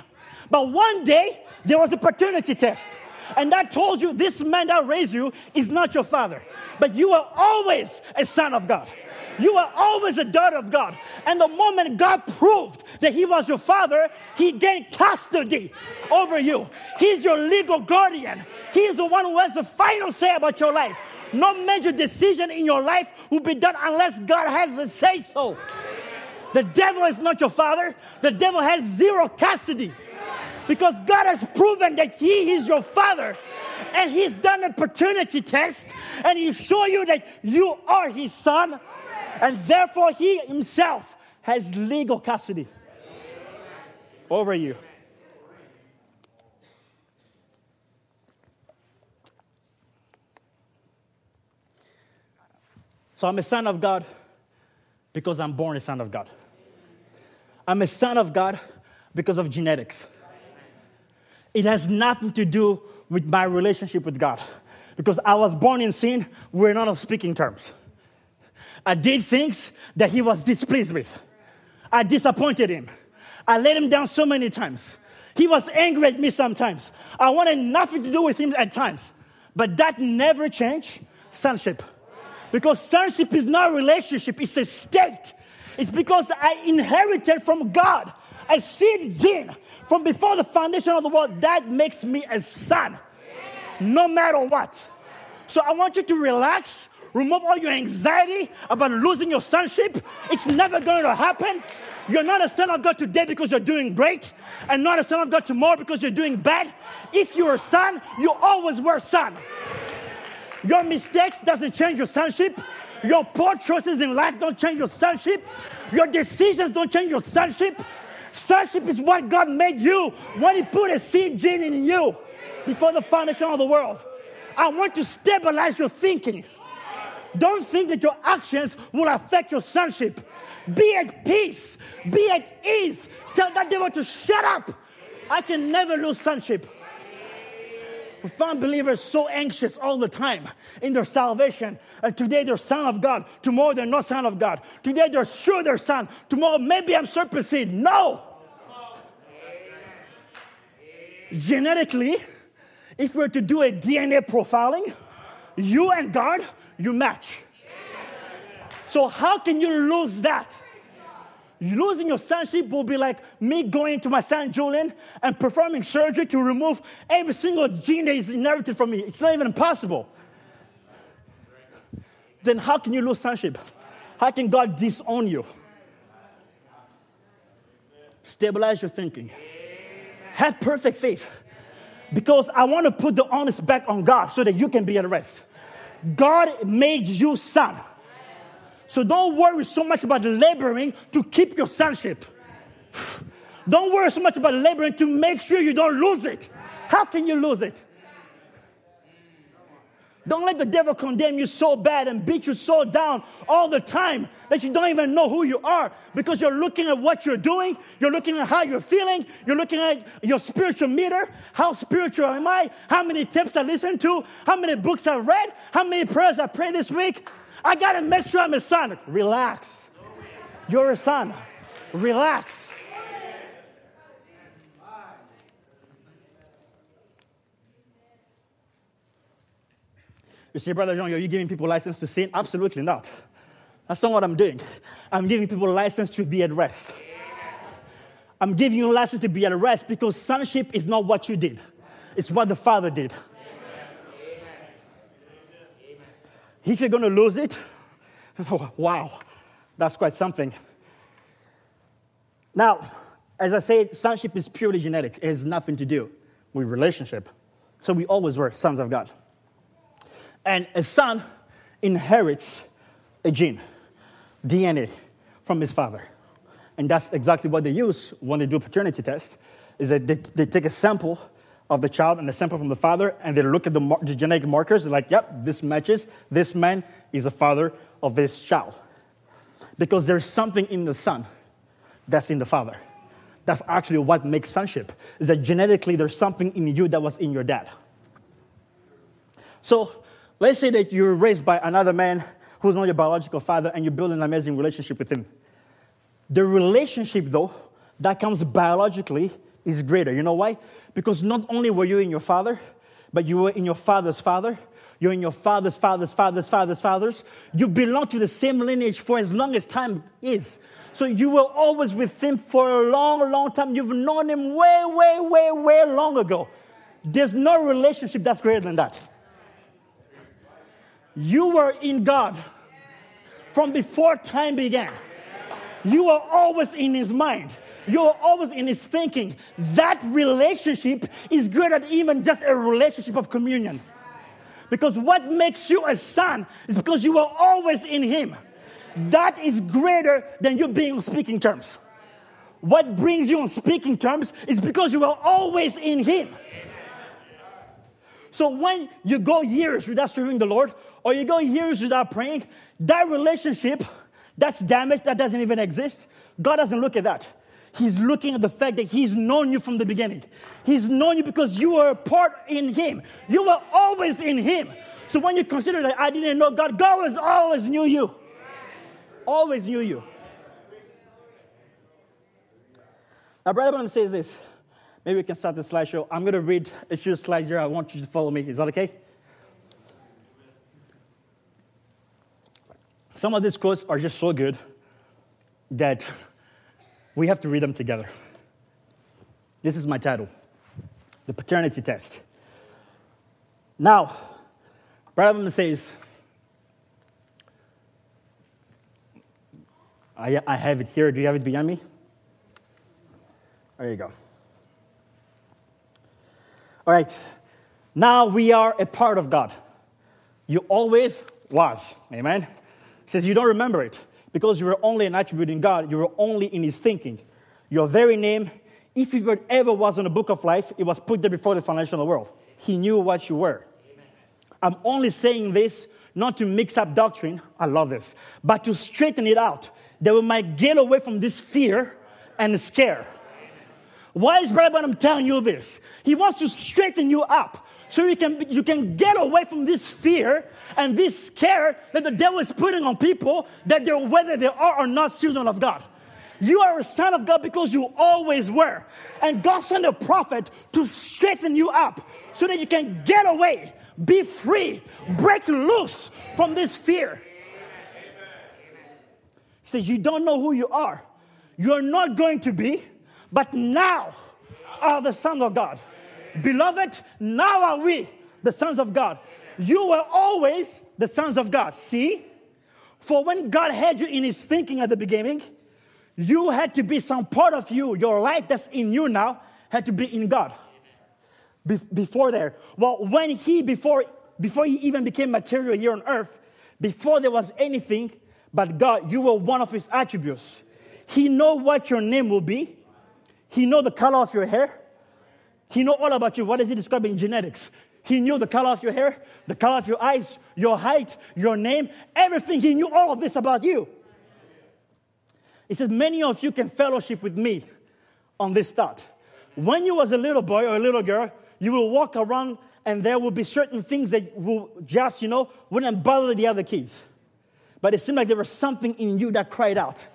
But one day, there was a paternity test. And that told you this man that raised you is not your father. But you are always a son of God. You are always a daughter of God. And the moment God proved that He was your father, He gained custody over you. He's your legal guardian. He's the one who has the final say about your life. No major decision in your life will be done unless God has a say so. The devil is not your father, the devil has zero custody. Because God has proven that He is your Father. And He's done a paternity test. And He showed you that you are His son. And therefore He Himself has legal custody over you. So I'm a son of God because I'm born a son of God. I'm a son of God because of genetics. It has nothing to do with my relationship with God. Because I was born in sin, we're not on speaking terms. I did things that he was displeased with. I disappointed him. I let him down so many times. He was angry at me sometimes. I wanted nothing to do with him at times. But that never changed sonship. Because sonship is not a relationship, it's a state. It's because I inherited from God a seed gene from before the foundation of the world, that makes me a son, no matter what. So I want you to relax, remove all your anxiety about losing your sonship. It's never going to happen. You're not a son of God today because you're doing great, and not a son of God tomorrow because you're doing bad. If you're a son, you always were a son. Your mistakes doesn't change your sonship. Your poor choices in life don't change your sonship. Your decisions don't change your sonship. Sonship is what God made you when He put a seed gene in you before the foundation of the world. I want to stabilize your thinking. Don't think that your actions will affect your sonship. Be at peace, be at ease. Tell that devil to shut up. I can never lose sonship. We find believers so anxious all the time in their salvation. And today they're son of God. Tomorrow they're not son of God. Today they're sure they're son. Tomorrow maybe I'm seed. No. Genetically, if we were to do a DNA profiling, you and God, you match. So how can you lose that? Losing your sonship will be like me going to my son Julian and performing surgery to remove every single gene that is inherited from me. It's not even possible. Then how can you lose sonship? How can God disown you? Stabilize your thinking. Have perfect faith. Because I want to put the onus back on God so that you can be at rest. God made you son. So don't worry so much about laboring to keep your sonship. Don't worry so much about laboring to make sure you don't lose it. How can you lose it? Don't let the devil condemn you so bad and beat you so down all the time that you don't even know who you are because you're looking at what you're doing, you're looking at how you're feeling, you're looking at your spiritual meter. How spiritual am I? How many tips I listened to? How many books I read? How many prayers I prayed this week? I got to make sure I'm a son. Relax. You're a son. Relax. You see, Brother John, are you giving people license to sin? Absolutely not. That's not what I'm doing. I'm giving people license to be at rest. I'm giving you license to be at rest because sonship is not what you did, it's what the Father did. If you're going to lose it, wow, that's quite something. Now, as I said, sonship is purely genetic. It has nothing to do with relationship. So we always were sons of God. And a son inherits a gene, DNA, from his father. And that's exactly what they use when they do paternity test, is that they, they take a sample of the child and the sample from the father, and they look at the, mar- the genetic markers. They're like, yep, this matches. This man is the father of this child. Because there's something in the son that's in the father. That's actually what makes sonship, is that genetically there's something in you that was in your dad. So let's say that you're raised by another man who's not your biological father and you build an amazing relationship with him. The relationship, though, that comes biologically is greater. You know why? Because not only were you in your father, but you were in your father's father. You're in your father's father's father's father's father's. You belong to the same lineage for as long as time is. So you were always with him for a long, long time. You've known him way, way, way, way long ago. There's no relationship that's greater than that. You were in God from before time began. You were always in his mind. You're always in his thinking. That relationship is greater than even just a relationship of communion. Because what makes you a son is because you are always in him. That is greater than you being on speaking terms. What brings you on speaking terms is because you are always in him. So when you go years without serving the Lord, or you go years without praying, that relationship that's damaged, that doesn't even exist, God doesn't look at that. He's looking at the fact that He's known you from the beginning. He's known you because you were a part in Him. You were always in Him. So when you consider that I didn't know God, God was always knew you. Always knew you. Now, Brother Branham says this. Maybe we can start the slideshow. I'm going to read a few slides here. I want you to follow me. Is that okay? Some of these quotes are just so good that we have to read them together. This is my title The Paternity Test. Now, Brother says, I, I have it here. Do you have it behind me? There you go. All right. Now we are a part of God. You always was. Amen. Says you don't remember it because you were only an attribute in God. You were only in His thinking. Your very name, if it ever was in the book of life, it was put there before the foundation of the world. He knew what you were. Amen. I'm only saying this not to mix up doctrine. I love this, but to straighten it out that we might get away from this fear and scare. Why is Brother Branham telling you this? He wants to straighten you up so you can, you can get away from this fear and this scare that the devil is putting on people that they're whether they are or not children of God. You are a son of God because you always were. And God sent a prophet to straighten you up so that you can get away, be free, break loose from this fear. He says, You don't know who you are. You're not going to be, but now are the sons of God. Beloved, now are we the sons of God. You were always the sons of God. See? For when God had you in his thinking at the beginning, you had to be some part of you, your life that's in you now, had to be in God. Be- before there. Well, when he, before, before he even became material here on earth, before there was anything but God, you were one of his attributes. He know what your name will be. He know the color of your hair. He know all about you. What is he describing genetics? He knew the color of your hair, the color of your eyes, your height, your name, everything. He knew all of this about you. He says, Many of you can fellowship with me on this thought. When you was a little boy or a little girl, you will walk around and there will be certain things that will just, you know, wouldn't bother the other kids. But it seemed like there was something in you that cried out.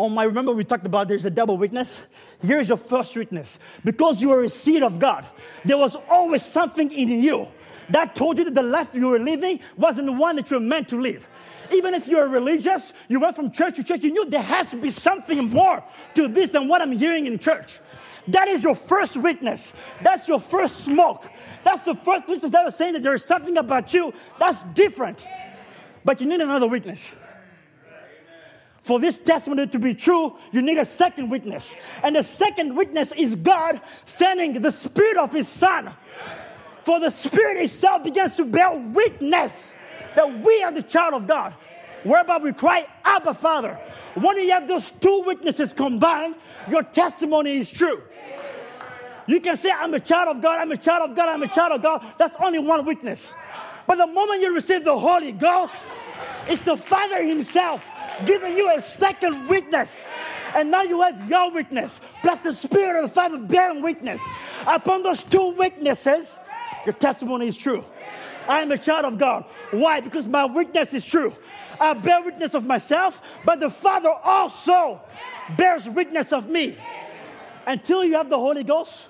Oh my, remember we talked about there's a double witness? Here's your first witness. Because you are a seed of God, there was always something in you that told you that the life you were living wasn't the one that you were meant to live. Even if you're religious, you went from church to church, you knew there has to be something more to this than what I'm hearing in church. That is your first witness. That's your first smoke. That's the first witness that was saying that there is something about you that's different. But you need another witness. For this testimony to be true, you need a second witness. And the second witness is God sending the Spirit of His Son. For the Spirit itself begins to bear witness that we are the child of God. Whereby we cry, Abba, Father. When you have those two witnesses combined, your testimony is true. You can say, I'm a child of God, I'm a child of God, I'm a child of God. That's only one witness. But the moment you receive the Holy Ghost, it's the Father Himself giving you a second witness. And now you have your witness, plus the Spirit of the Father bearing witness. Upon those two witnesses, your testimony is true. I am a child of God. Why? Because my witness is true. I bear witness of myself, but the Father also bears witness of me. Until you have the Holy Ghost,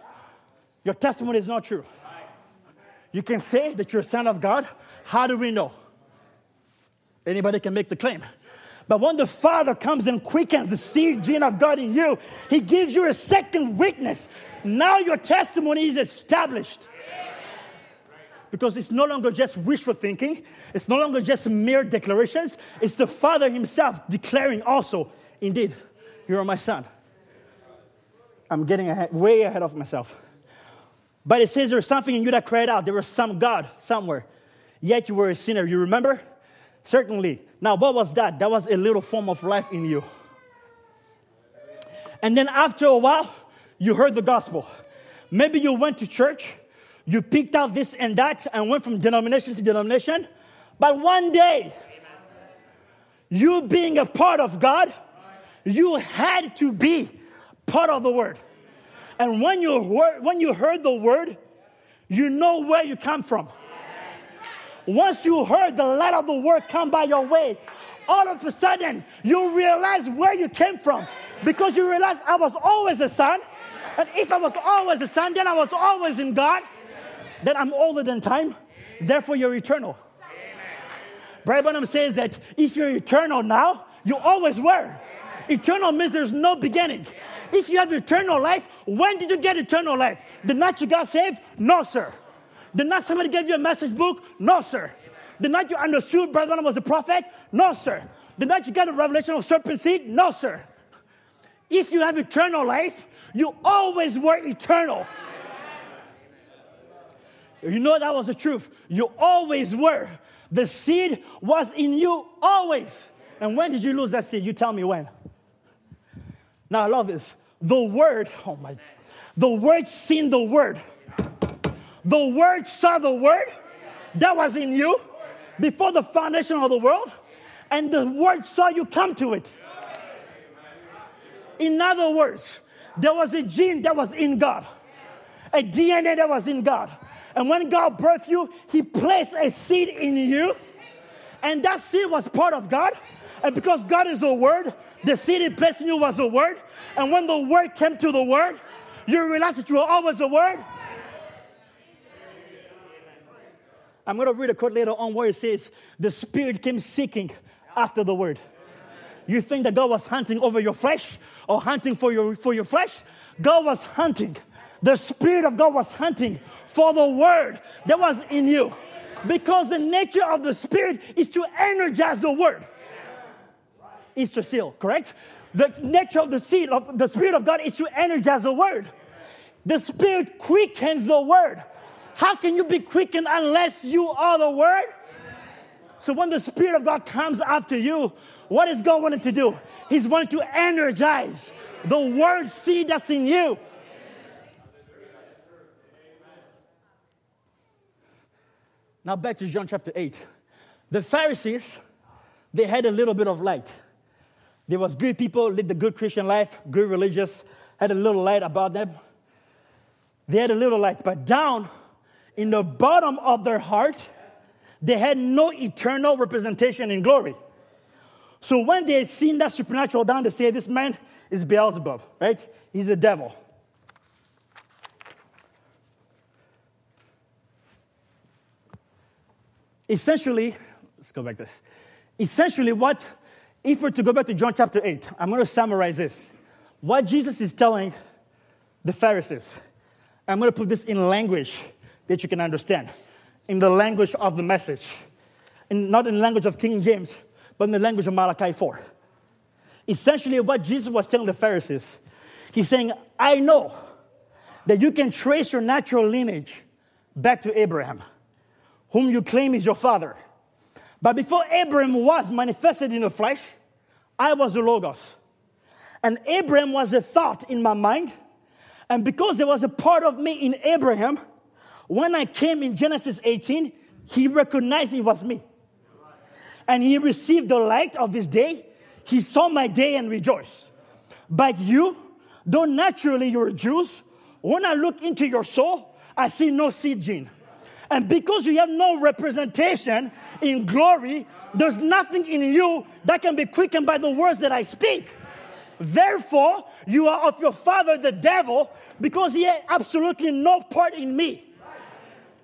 your testimony is not true. You can say that you're a son of God. How do we know? Anybody can make the claim. But when the Father comes and quickens the seed gene of God in you, He gives you a second witness. Now your testimony is established. Because it's no longer just wishful thinking, it's no longer just mere declarations, it's the Father Himself declaring also, indeed, you are my son. I'm getting ahead, way ahead of myself. But it says there's something in you that cried out. There was some God somewhere. Yet you were a sinner. You remember? Certainly. Now, what was that? That was a little form of life in you. And then after a while, you heard the gospel. Maybe you went to church, you picked out this and that, and went from denomination to denomination. But one day, you being a part of God, you had to be part of the word. And when you, heard, when you heard the word, you know where you come from. Once you heard the light of the word come by your way, all of a sudden you realize where you came from because you realize I was always a son. And if I was always a son, then I was always in God. Then I'm older than time. Therefore, you're eternal. Branham says that if you're eternal now, you always were. Eternal means there's no beginning. If you have eternal life, when did you get eternal life? The night you got saved? No, sir. The night somebody gave you a message book? No, sir. The night you understood Brother Branham was a prophet? No, sir. The night you got the revelation of serpent seed? No, sir. If you have eternal life, you always were eternal. You know that was the truth. You always were. The seed was in you always. And when did you lose that seed? You tell me when. Now I love this. The word, oh my, the word seen the word. The word saw the word that was in you before the foundation of the world, and the word saw you come to it. In other words, there was a gene that was in God, a DNA that was in God. And when God birthed you, He placed a seed in you, and that seed was part of God. And because God is a word, the seed placed in you was the word. And when the word came to the word, you realized that you were always the word. I'm going to read a quote later on where it says, The Spirit came seeking after the word. You think that God was hunting over your flesh or hunting for your, for your flesh? God was hunting. The Spirit of God was hunting for the word that was in you. Because the nature of the Spirit is to energize the word. Easter seal, correct? The nature of the seed of the Spirit of God is to energize the word. The Spirit quickens the word. How can you be quickened unless you are the word? So when the Spirit of God comes after you, what is God wanting to do? He's wanting to energize the word seed that's in you. Now back to John chapter 8. The Pharisees, they had a little bit of light. There was good people, lived a good Christian life, good religious, had a little light about them. They had a little light, but down in the bottom of their heart, they had no eternal representation in glory. So when they seen that supernatural down, they say, This man is Beelzebub, right? He's a devil. Essentially, let's go back this. Essentially, what, if we're to go back to John chapter 8, I'm going to summarize this. What Jesus is telling the Pharisees, I'm going to put this in language that you can understand, in the language of the message, and not in the language of King James, but in the language of Malachi 4. Essentially, what Jesus was telling the Pharisees, he's saying, I know that you can trace your natural lineage back to Abraham whom you claim is your father. But before Abraham was manifested in the flesh, I was the Logos. And Abraham was a thought in my mind, And because there was a part of me in Abraham, when I came in Genesis 18, he recognized it was me. And he received the light of his day. He saw my day and rejoiced. But you, though naturally you're Jews, when I look into your soul, I see no seed gene. And because you have no representation in glory, there's nothing in you that can be quickened by the words that I speak. Therefore, you are of your father, the devil, because he had absolutely no part in me.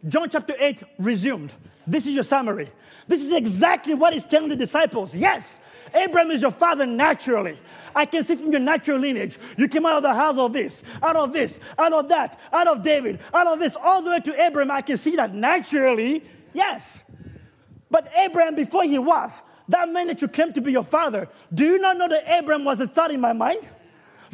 John chapter 8 resumed. This is your summary. This is exactly what he's telling the disciples. Yes, Abraham is your father naturally. I can see from your natural lineage. You came out of the house of this, out of this, out of that, out of David, out of this, all the way to Abraham. I can see that naturally, yes. But Abraham, before he was, that man that you claim to be your father, do you not know that Abraham was a thought in my mind?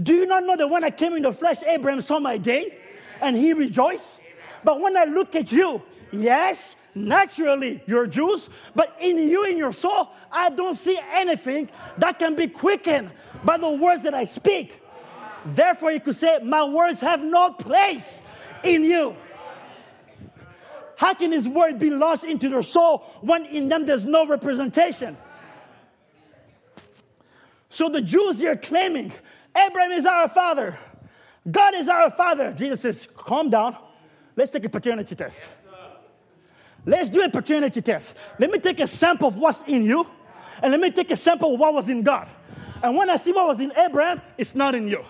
Do you not know that when I came in the flesh, Abraham saw my day and he rejoiced? But when I look at you, yes, naturally you're Jews, but in you, in your soul, I don't see anything that can be quickened by the words that I speak. Therefore, you could say, My words have no place in you. How can his word be lost into their soul when in them there's no representation? So the Jews here claiming, Abraham is our father, God is our father. Jesus says, Calm down. Let's take a paternity test. Let's do a paternity test. Let me take a sample of what's in you, and let me take a sample of what was in God. And when I see what was in Abraham, it's not in you.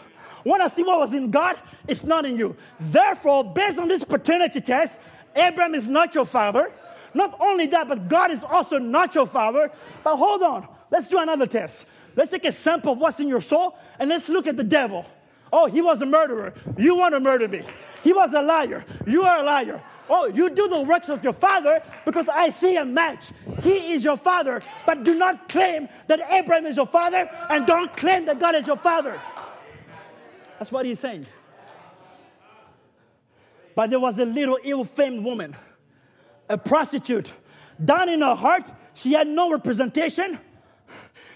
When I see what was in God, it's not in you. Therefore, based on this paternity test, Abraham is not your father. Not only that, but God is also not your father. But hold on, let's do another test. Let's take a sample of what's in your soul and let's look at the devil. Oh, he was a murderer. You want to murder me. He was a liar. You are a liar. Oh, you do the works of your father because I see a match. He is your father, but do not claim that Abraham is your father and don't claim that God is your father. That's what he's saying. But there was a little ill famed woman, a prostitute. Down in her heart, she had no representation.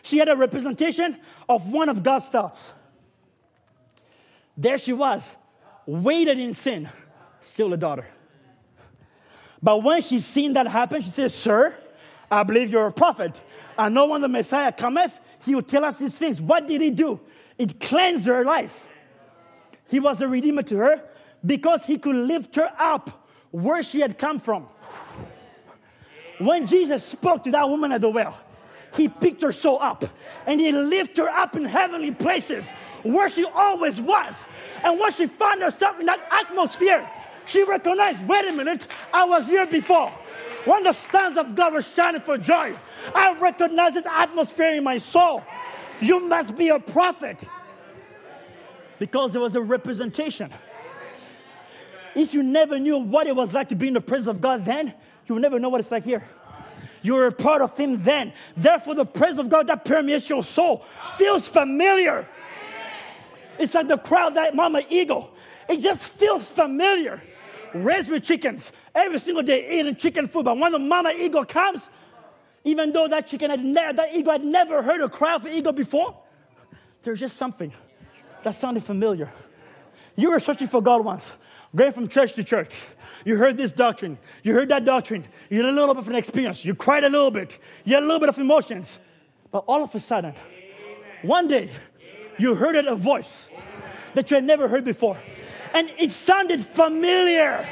She had a representation of one of God's thoughts. There she was, weighted in sin, still a daughter. But when she seen that happen, she says, Sir, I believe you're a prophet. I know when the Messiah cometh, he will tell us these things. What did he do? It cleansed her life. He was a redeemer to her because he could lift her up where she had come from. When Jesus spoke to that woman at the well, he picked her soul up and he lifted her up in heavenly places where she always was. And when she found herself in that atmosphere, she recognized wait a minute, I was here before. When the sons of God were shining for joy, I recognized this atmosphere in my soul. You must be a prophet because there was a representation. If you never knew what it was like to be in the presence of God then, you will never know what it's like here. You were a part of Him then. Therefore, the presence of God that permeates your soul feels familiar. It's like the crowd that Mama Eagle. It just feels familiar. Raised with chickens every single day, eating chicken food. But when the Mama Eagle comes, even though that chicken had ne- that eagle had never heard a cry of an eagle before, there's just something that sounded familiar. You were searching for God once, going from church to church. You heard this doctrine, you heard that doctrine, you had a little bit of an experience, you cried a little bit, you had a little bit of emotions. But all of a sudden, one day, you heard a voice that you had never heard before. And it sounded familiar.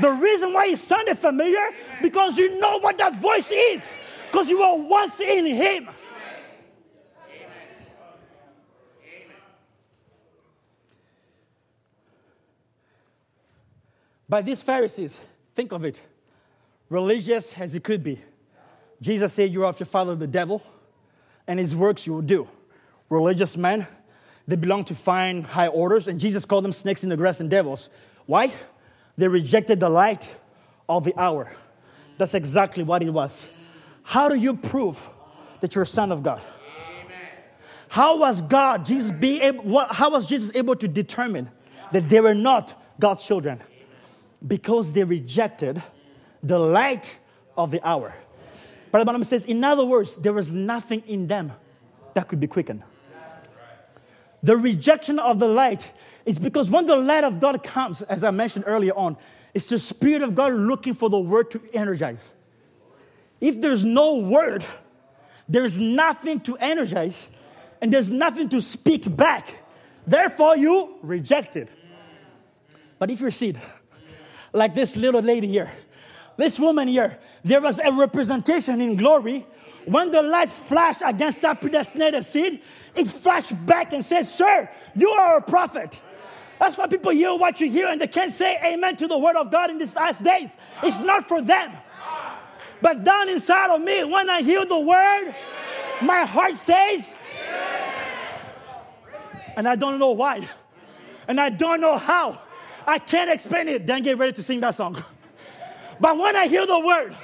The reason why it sounded familiar, because you know what that voice is. Because you were once in Him. By these Pharisees, think of it, religious as it could be. Jesus said, You are of your father, the devil, and his works you will do. Religious men, they belong to fine high orders, and Jesus called them snakes in the grass and devils. Why? They rejected the light of the hour. That's exactly what it was. How do you prove that you're a son of God? How was God, Jesus be able, what, how was Jesus able to determine that they were not God's children? Because they rejected the light of the hour. Brother Branham says, in other words, there was nothing in them that could be quickened. The rejection of the light is because when the light of God comes, as I mentioned earlier on, it's the Spirit of God looking for the word to energize. If there's no word, there's nothing to energize and there's nothing to speak back. Therefore, you reject it. But if you're seed, like this little lady here, this woman here, there was a representation in glory. When the light flashed against that predestinated seed, it flashed back and said, Sir, you are a prophet. That's why people hear what you hear and they can't say amen to the word of God in these last days. It's not for them. But down inside of me, when I hear the word, my heart says, and I don't know why, and I don't know how. I can't explain it. Then get ready to sing that song. But when I hear the word,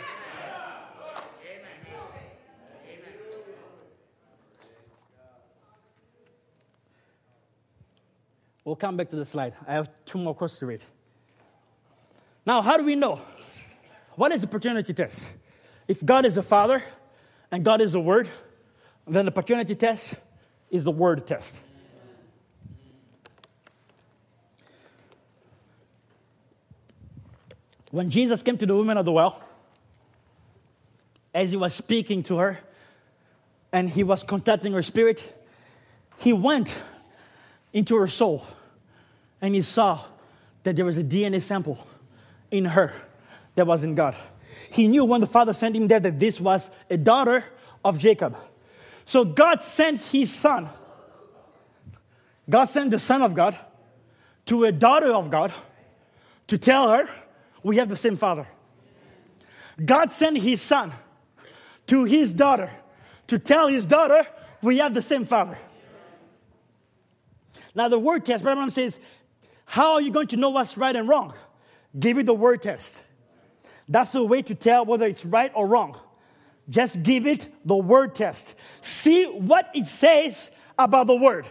We'll come back to the slide. I have two more questions to read. Now, how do we know? What is the paternity test? If God is the Father and God is the Word, then the paternity test is the Word test. When Jesus came to the woman of the well, as he was speaking to her and he was contacting her spirit, he went into her soul and he saw that there was a DNA sample in her that was in God. He knew when the Father sent him there that this was a daughter of Jacob. So God sent his son. God sent the Son of God to a daughter of God to tell her we have the same Father. God sent his son to his daughter to tell his daughter we have the same Father. Now, the word test, Brother says, how are you going to know what's right and wrong? Give it the word test. That's the way to tell whether it's right or wrong. Just give it the word test. See what it says about the word.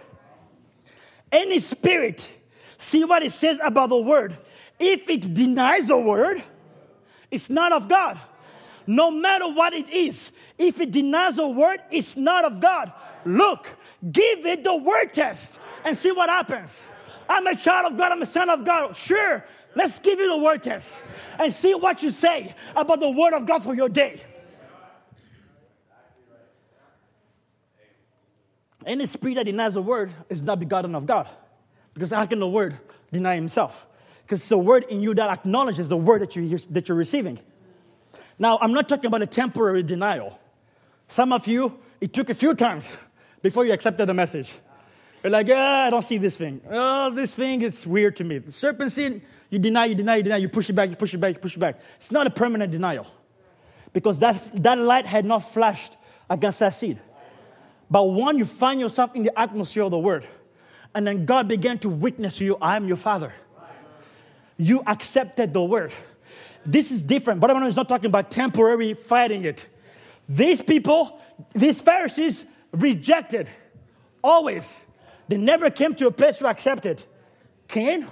Any spirit, see what it says about the word. If it denies the word, it's not of God. No matter what it is, if it denies the word, it's not of God. Look, give it the word test and see what happens. I'm a child of God, I'm a son of God. Sure, let's give you the word test and see what you say about the word of God for your day. Any spirit that denies the word is not begotten of God. Because how can the word deny himself? Because it's the word in you that acknowledges the word that, you, that you're receiving. Now, I'm not talking about a temporary denial. Some of you, it took a few times before you accepted the message. You're like, ah, I don't see this thing. Oh, this thing is weird to me. The serpent seed, you deny, you deny, you deny, you push it back, you push it back, you push it back. It's not a permanent denial. Because that, that light had not flashed against that seed. But when you find yourself in the atmosphere of the word, and then God began to witness to you, I am your father. You accepted the word. This is different. But I'm not talking about temporary fighting it. These people, these Pharisees, rejected always they never came to a place to accept it. Cain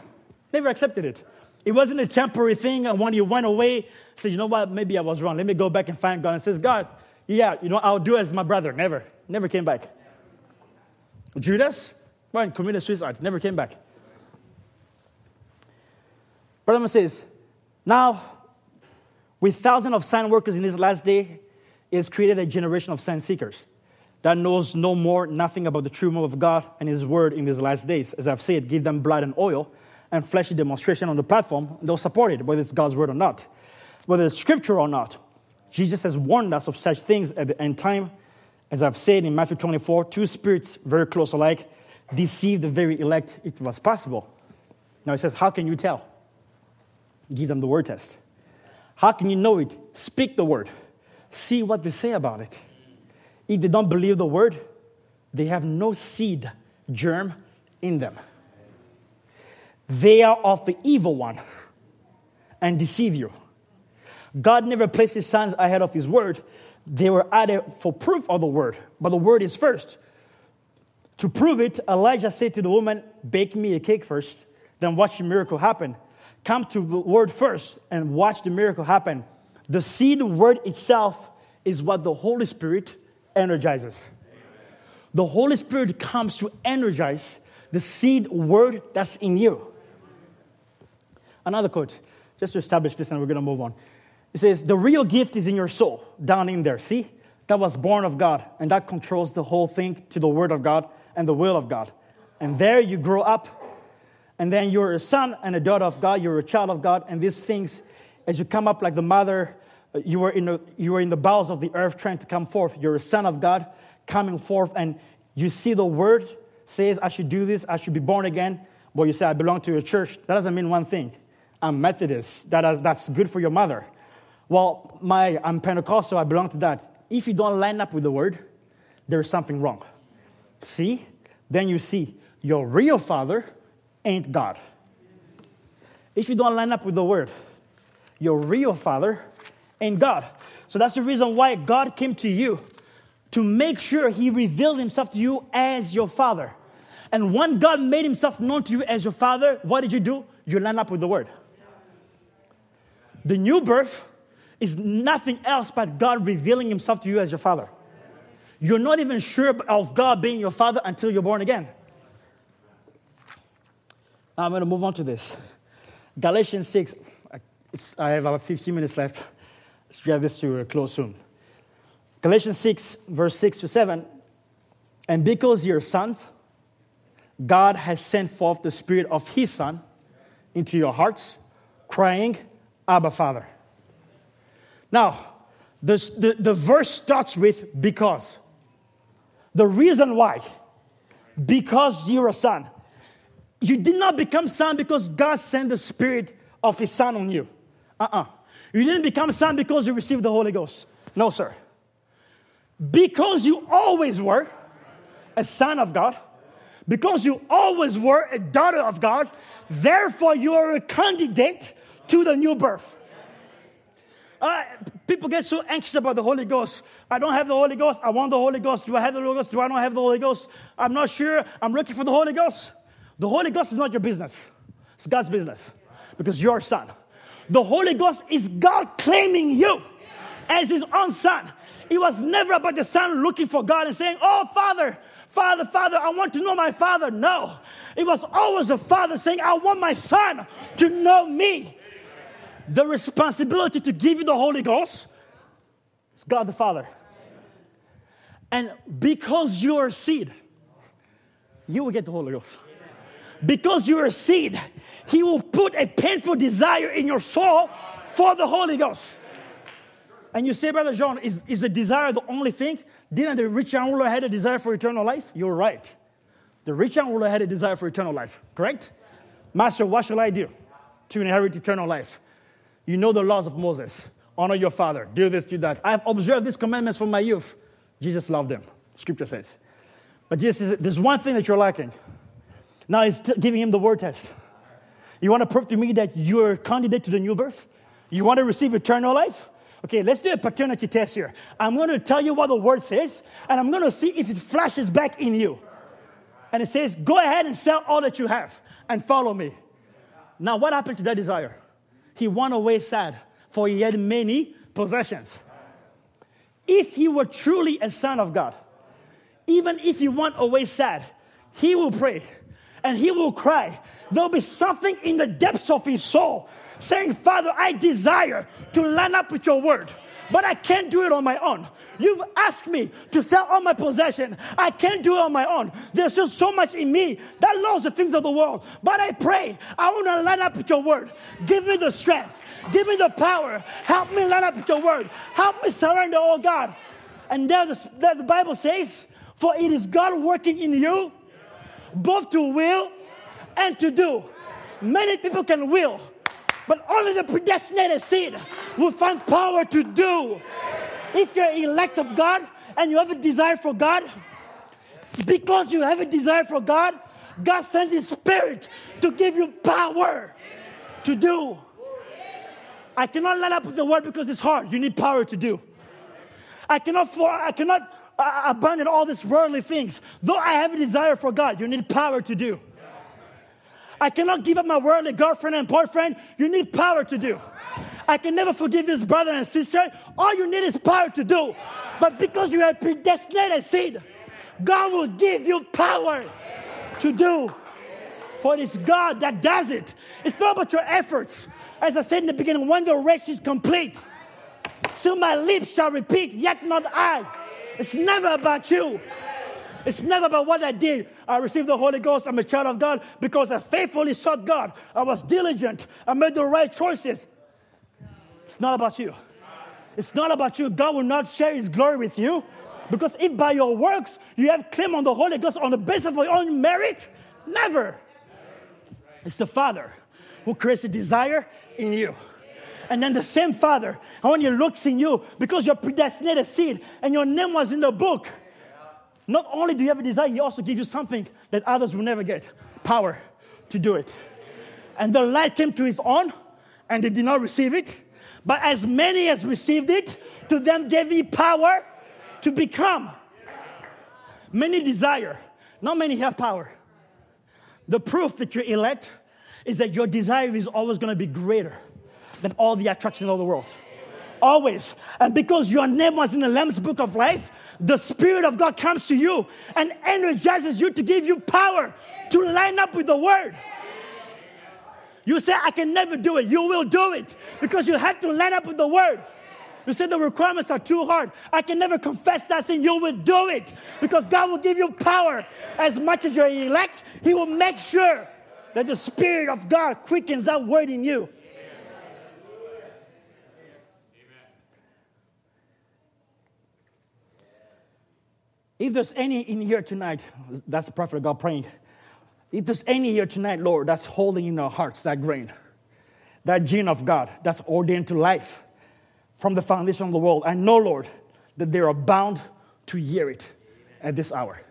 never accepted it. It wasn't a temporary thing. And when he went away, said, you know what, maybe I was wrong. Let me go back and find God. And says, God, yeah, you know, I'll do as my brother. Never, never came back. Judas, well, committed suicide, never came back. Brother says, now, with thousands of sign workers in this last day, is created a generation of sign seekers that knows no more nothing about the true move of God and His word in these last days. As I've said, give them blood and oil and fleshy demonstration on the platform. They'll support it, whether it's God's word or not, whether it's scripture or not. Jesus has warned us of such things at the end time. As I've said in Matthew 24, two spirits very close alike deceive the very elect it was possible. Now he says, How can you tell? Give them the word test. How can you know it? Speak the word. See what they say about it. If they don't believe the word, they have no seed germ in them. They are of the evil one and deceive you. God never placed his sons ahead of his word. They were added for proof of the word, but the word is first. To prove it, Elijah said to the woman, Bake me a cake first, then watch the miracle happen. Come to the word first and watch the miracle happen. The seed word itself is what the Holy Spirit energizes. The Holy Spirit comes to energize the seed word that's in you. Another quote, just to establish this, and we're going to move on. It says, The real gift is in your soul, down in there. See? That was born of God, and that controls the whole thing to the word of God and the will of God. And there you grow up, and then you're a son and a daughter of God, you're a child of God, and these things, as you come up like the mother, you were in the, you were in the bowels of the earth trying to come forth. You're a son of God coming forth, and you see the word says, I should do this, I should be born again. But you say, I belong to your church. That doesn't mean one thing. I'm Methodist. That is, that's good for your mother. Well, my, I'm Pentecostal, I belong to that. If you don't line up with the word, there's something wrong. See? Then you see your real father ain't God. If you don't line up with the word, your real father ain't God. So that's the reason why God came to you to make sure he revealed himself to you as your father. And when God made himself known to you as your father, what did you do? You line up with the word. The new birth is nothing else but God revealing himself to you as your father. You're not even sure of God being your father until you're born again. Now I'm going to move on to this. Galatians 6. I have about 15 minutes left. Let's this to a close soon. Galatians 6, verse 6 to 7. And because you're sons, God has sent forth the Spirit of His Son into your hearts, crying, Abba, Father. Now, this, the, the verse starts with because. The reason why, because you're a son. You did not become son because God sent the Spirit of His Son on you. Uh uh-uh. uh You didn't become son because you received the Holy Ghost. No, sir. Because you always were a son of God, because you always were a daughter of God, therefore you are a candidate to the new birth. Uh, people get so anxious about the Holy Ghost. I don't have the Holy Ghost. I want the Holy Ghost. Do I have the Holy Ghost? Do I not have the Holy Ghost? I'm not sure. I'm looking for the Holy Ghost. The Holy Ghost is not your business, it's God's business because you're a son. The Holy Ghost is God claiming you as his own son. It was never about the son looking for God and saying, Oh, Father, Father, Father, I want to know my Father. No. It was always the Father saying, I want my son to know me the responsibility to give you the Holy Ghost is God the Father. And because you're a seed, you will get the Holy Ghost. Because you're a seed, He will put a painful desire in your soul for the Holy Ghost. And you say, Brother John, is, is the desire the only thing? Didn't the rich young ruler had a desire for eternal life? You're right. The rich young ruler had a desire for eternal life, correct? Master, what shall I do to inherit eternal life? You know the laws of Moses. Honor your father. Do this, do that. I have observed these commandments from my youth. Jesus loved them. Scripture says. But Jesus there's one thing that you're lacking. Now he's t- giving him the word test. You want to prove to me that you're a candidate to the new birth? You want to receive eternal life? Okay, let's do a paternity test here. I'm going to tell you what the word says, and I'm going to see if it flashes back in you. And it says, Go ahead and sell all that you have and follow me. Now, what happened to that desire? he went away sad, for he had many possessions. If he were truly a son of God, even if he went away sad, he will pray and he will cry. There'll be something in the depths of his soul saying, Father, I desire to line up with your word, but I can't do it on my own. You've asked me to sell all my possession. I can't do it on my own. There's just so much in me that loves the things of the world. But I pray, I want to line up with your word. Give me the strength. Give me the power. Help me line up with your word. Help me surrender, oh God. And there the, there the Bible says, For it is God working in you, both to will and to do. Many people can will, but only the predestinated seed will find power to do. If you're elect of God and you have a desire for God, because you have a desire for God, God sends His Spirit to give you power to do. I cannot line up with the word because it's hard. You need power to do. I cannot, I cannot uh, abandon all these worldly things. Though I have a desire for God, you need power to do. I cannot give up my worldly girlfriend and boyfriend. You need power to do. I can never forgive this brother and sister. All you need is power to do. But because you are predestinated seed, God will give you power to do. For it is God that does it. It's not about your efforts. As I said in the beginning, when the race is complete, still my lips shall repeat, yet not I. It's never about you. It's never about what I did. I received the Holy Ghost. I'm a child of God because I faithfully sought God. I was diligent. I made the right choices. It's not about you. It's not about you. God will not share his glory with you. Because if by your works you have claim on the Holy Ghost on the basis of your own merit, never. It's the Father who creates a desire in you. And then the same Father, and when He looks in you, because you're predestinated seed and your name was in the book, not only do you have a desire, He also gives you something that others will never get power to do it. And the light came to His own, and they did not receive it. But as many as received it, to them gave He power to become. Many desire, not many have power. The proof that you're elect is that your desire is always going to be greater than all the attractions of the world. Always. And because your name was in the Lamb's book of life, the Spirit of God comes to you and energizes you to give you power to line up with the Word. You say, I can never do it. You will do it because you have to line up with the Word. You say the requirements are too hard. I can never confess that sin. You will do it because God will give you power. As much as you're elect, He will make sure that the Spirit of God quickens that word in you. If there's any in here tonight, that's the prophet of God praying. If there's any here tonight, Lord, that's holding in our hearts that grain, that gene of God that's ordained to life from the foundation of the world, I know, Lord, that they are bound to hear it at this hour.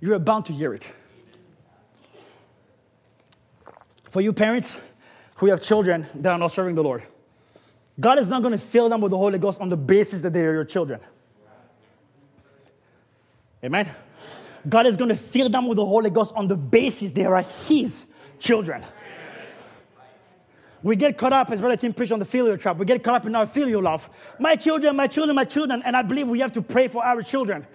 You are bound to hear it. For you parents who have children that are not serving the Lord, God is not going to fill them with the Holy Ghost on the basis that they are your children. Amen. God is going to fill them with the Holy Ghost on the basis they are His children. We get caught up, as Brother Tim preached on the filial trap, we get caught up in our filial love. My children, my children, my children, and I believe we have to pray for our children.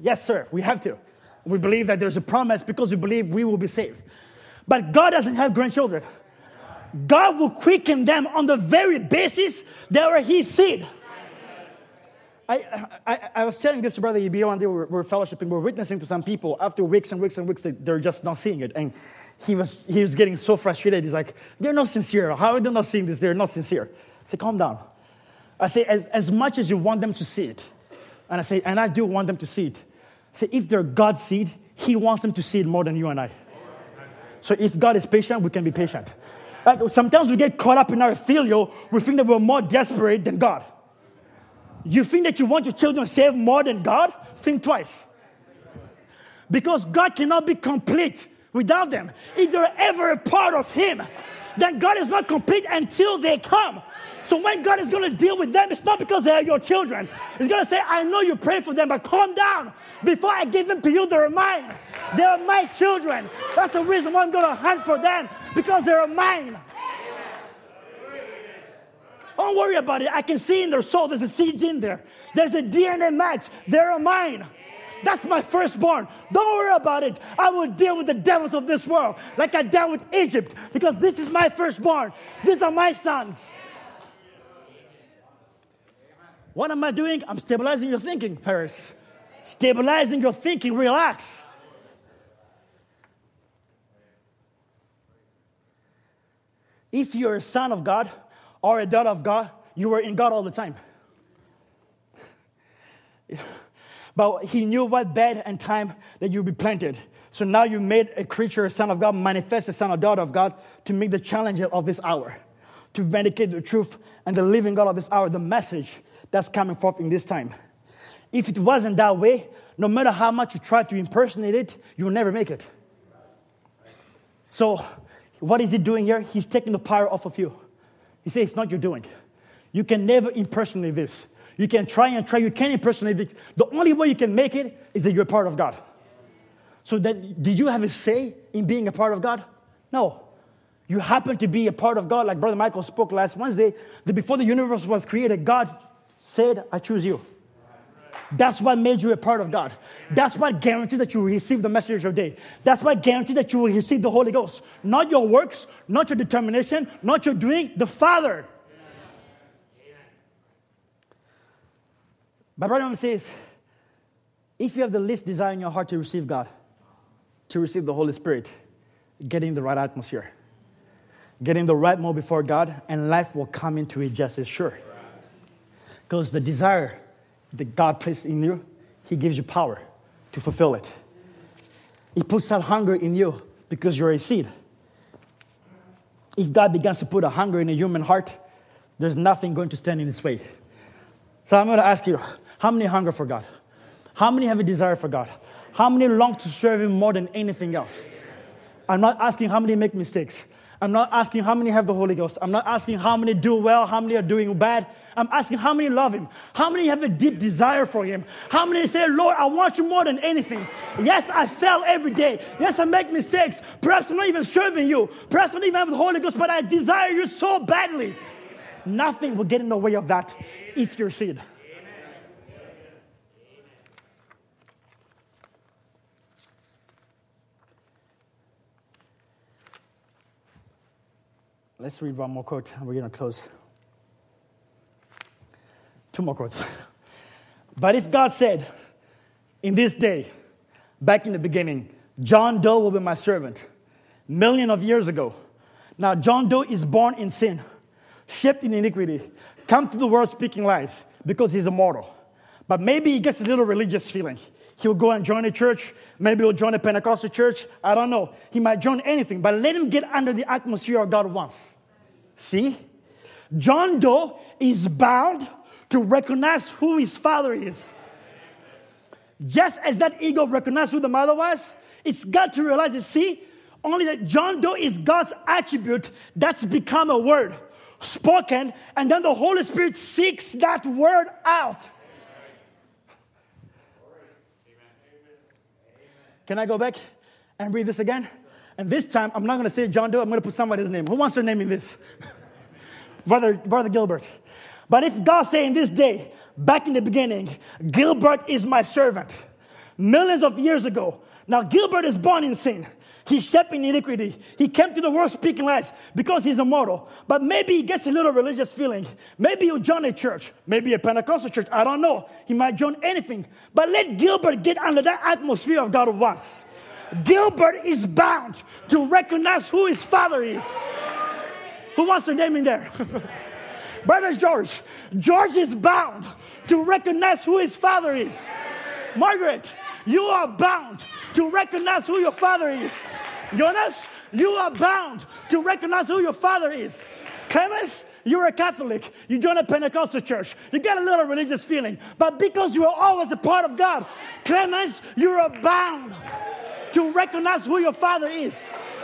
Yes, sir, we have to. We believe that there's a promise because we believe we will be saved. But God doesn't have grandchildren. God will quicken them on the very basis they are His seed. I, I, I, was telling this to Brother EB one day, we were, we were fellowshipping, we were witnessing to some people after weeks and weeks and weeks, they're just not seeing it. And he was, he was getting so frustrated. He's like, they're not sincere. How are they not seeing this? They're not sincere. I say, calm down. I say, as, as much as you want them to see it, and I say, and I do want them to see it. I say, if they're God's seed, He wants them to see it more than you and I. So if God is patient, we can be patient. Like sometimes we get caught up in our filial, we think that we're more desperate than God. You think that you want your children saved more than God? Think twice. Because God cannot be complete without them. If they're ever a part of Him, then God is not complete until they come. So when God is going to deal with them, it's not because they are your children. He's going to say, I know you pray for them, but calm down. Before I give them to you, they're mine. They're my children. That's the reason why I'm going to hunt for them, because they're mine. Don't worry about it. I can see in their soul there's a seed in there. There's a DNA match. They're mine. That's my firstborn. Don't worry about it. I will deal with the devils of this world like I dealt with Egypt because this is my firstborn. These are my sons. What am I doing? I'm stabilizing your thinking, Paris. Stabilizing your thinking. Relax. If you're a son of God, or a daughter of God, you were in God all the time. But he knew what bed and time that you'd be planted. So now you made a creature, a son of God, manifest a son or daughter of God to meet the challenge of this hour, to vindicate the truth and the living God of this hour, the message that's coming forth in this time. If it wasn't that way, no matter how much you try to impersonate it, you'll never make it. So, what is he doing here? He's taking the power off of you. He says, It's not your doing. You can never impersonate this. You can try and try, you can't impersonate it. The only way you can make it is that you're part of God. So then, did you have a say in being a part of God? No. You happen to be a part of God, like Brother Michael spoke last Wednesday, that before the universe was created, God said, I choose you. That's what made you a part of God. That's what guarantees that you receive the message of day. That's what guarantees that you will receive the Holy Ghost. Not your works, not your determination, not your doing, the Father. But Brother says, if you have the least desire in your heart to receive God, to receive the Holy Spirit, get in the right atmosphere, get in the right mode before God, and life will come into it just as sure. Because the desire that God placed in you, He gives you power to fulfill it. He puts that hunger in you because you're a seed. If God begins to put a hunger in a human heart, there's nothing going to stand in its way. So I'm going to ask you how many hunger for God? How many have a desire for God? How many long to serve Him more than anything else? I'm not asking how many make mistakes. I'm not asking how many have the Holy Ghost. I'm not asking how many do well, how many are doing bad. I'm asking how many love Him. How many have a deep desire for Him. How many say, Lord, I want you more than anything. Yes, I fail every day. Yes, I make mistakes. Perhaps I'm not even serving you. Perhaps I don't even have the Holy Ghost, but I desire you so badly. Nothing will get in the way of that if you're seed. Let's read one more quote and we're going to close. Two more quotes. but if God said, in this day, back in the beginning, John Doe will be my servant, million of years ago. Now, John Doe is born in sin, shaped in iniquity, come to the world speaking lies because he's a mortal. But maybe he gets a little religious feeling. He'll go and join a church. Maybe he'll join a Pentecostal church. I don't know. He might join anything, but let him get under the atmosphere of God once. See? John Doe is bound to recognize who his father is. Just as that ego recognized who the mother was, it's got to realize it. See, only that John Doe is God's attribute that's become a word spoken, and then the Holy Spirit seeks that word out. Can I go back and read this again? And this time, I'm not going to say John Doe, I'm going to put somebody's name. Who wants their name in this? Brother, Brother Gilbert. But if God say in this day, back in the beginning, Gilbert is my servant, millions of years ago. Now, Gilbert is born in sin. He's shaped in iniquity. He came to the world speaking lies because he's immortal. But maybe he gets a little religious feeling. Maybe he'll join a church, maybe a Pentecostal church. I don't know. He might join anything. But let Gilbert get under that atmosphere of God once. Gilbert is bound to recognize who his father is. Who wants their name in there? Brother George. George is bound to recognize who his father is. Margaret, you are bound to recognize who your father is. Jonas, you are bound to recognize who your father is. Clemens, you're a Catholic. You join a Pentecostal church. You get a little religious feeling. But because you are always a part of God, Clemens, you're bound to recognize who your father is.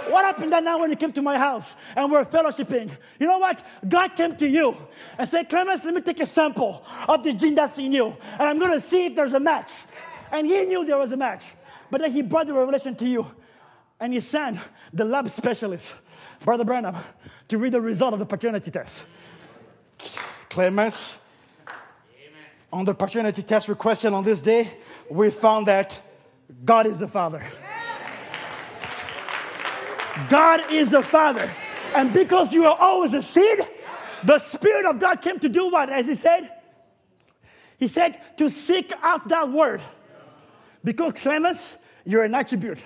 What happened that night when you came to my house and we're fellowshipping? You know what? God came to you and said, Clemens, let me take a sample of the gene that's in you, and I'm going to see if there's a match. And he knew there was a match. But then he brought the revelation to you, and he sent the lab specialist, Brother Branham, to read the result of the paternity test. Clemens, on the paternity test requested on this day, we found that God is the Father. God is the Father. And because you are always a seed, the Spirit of God came to do what? As He said, He said to seek out that word. Because Clemens, you're an attribute.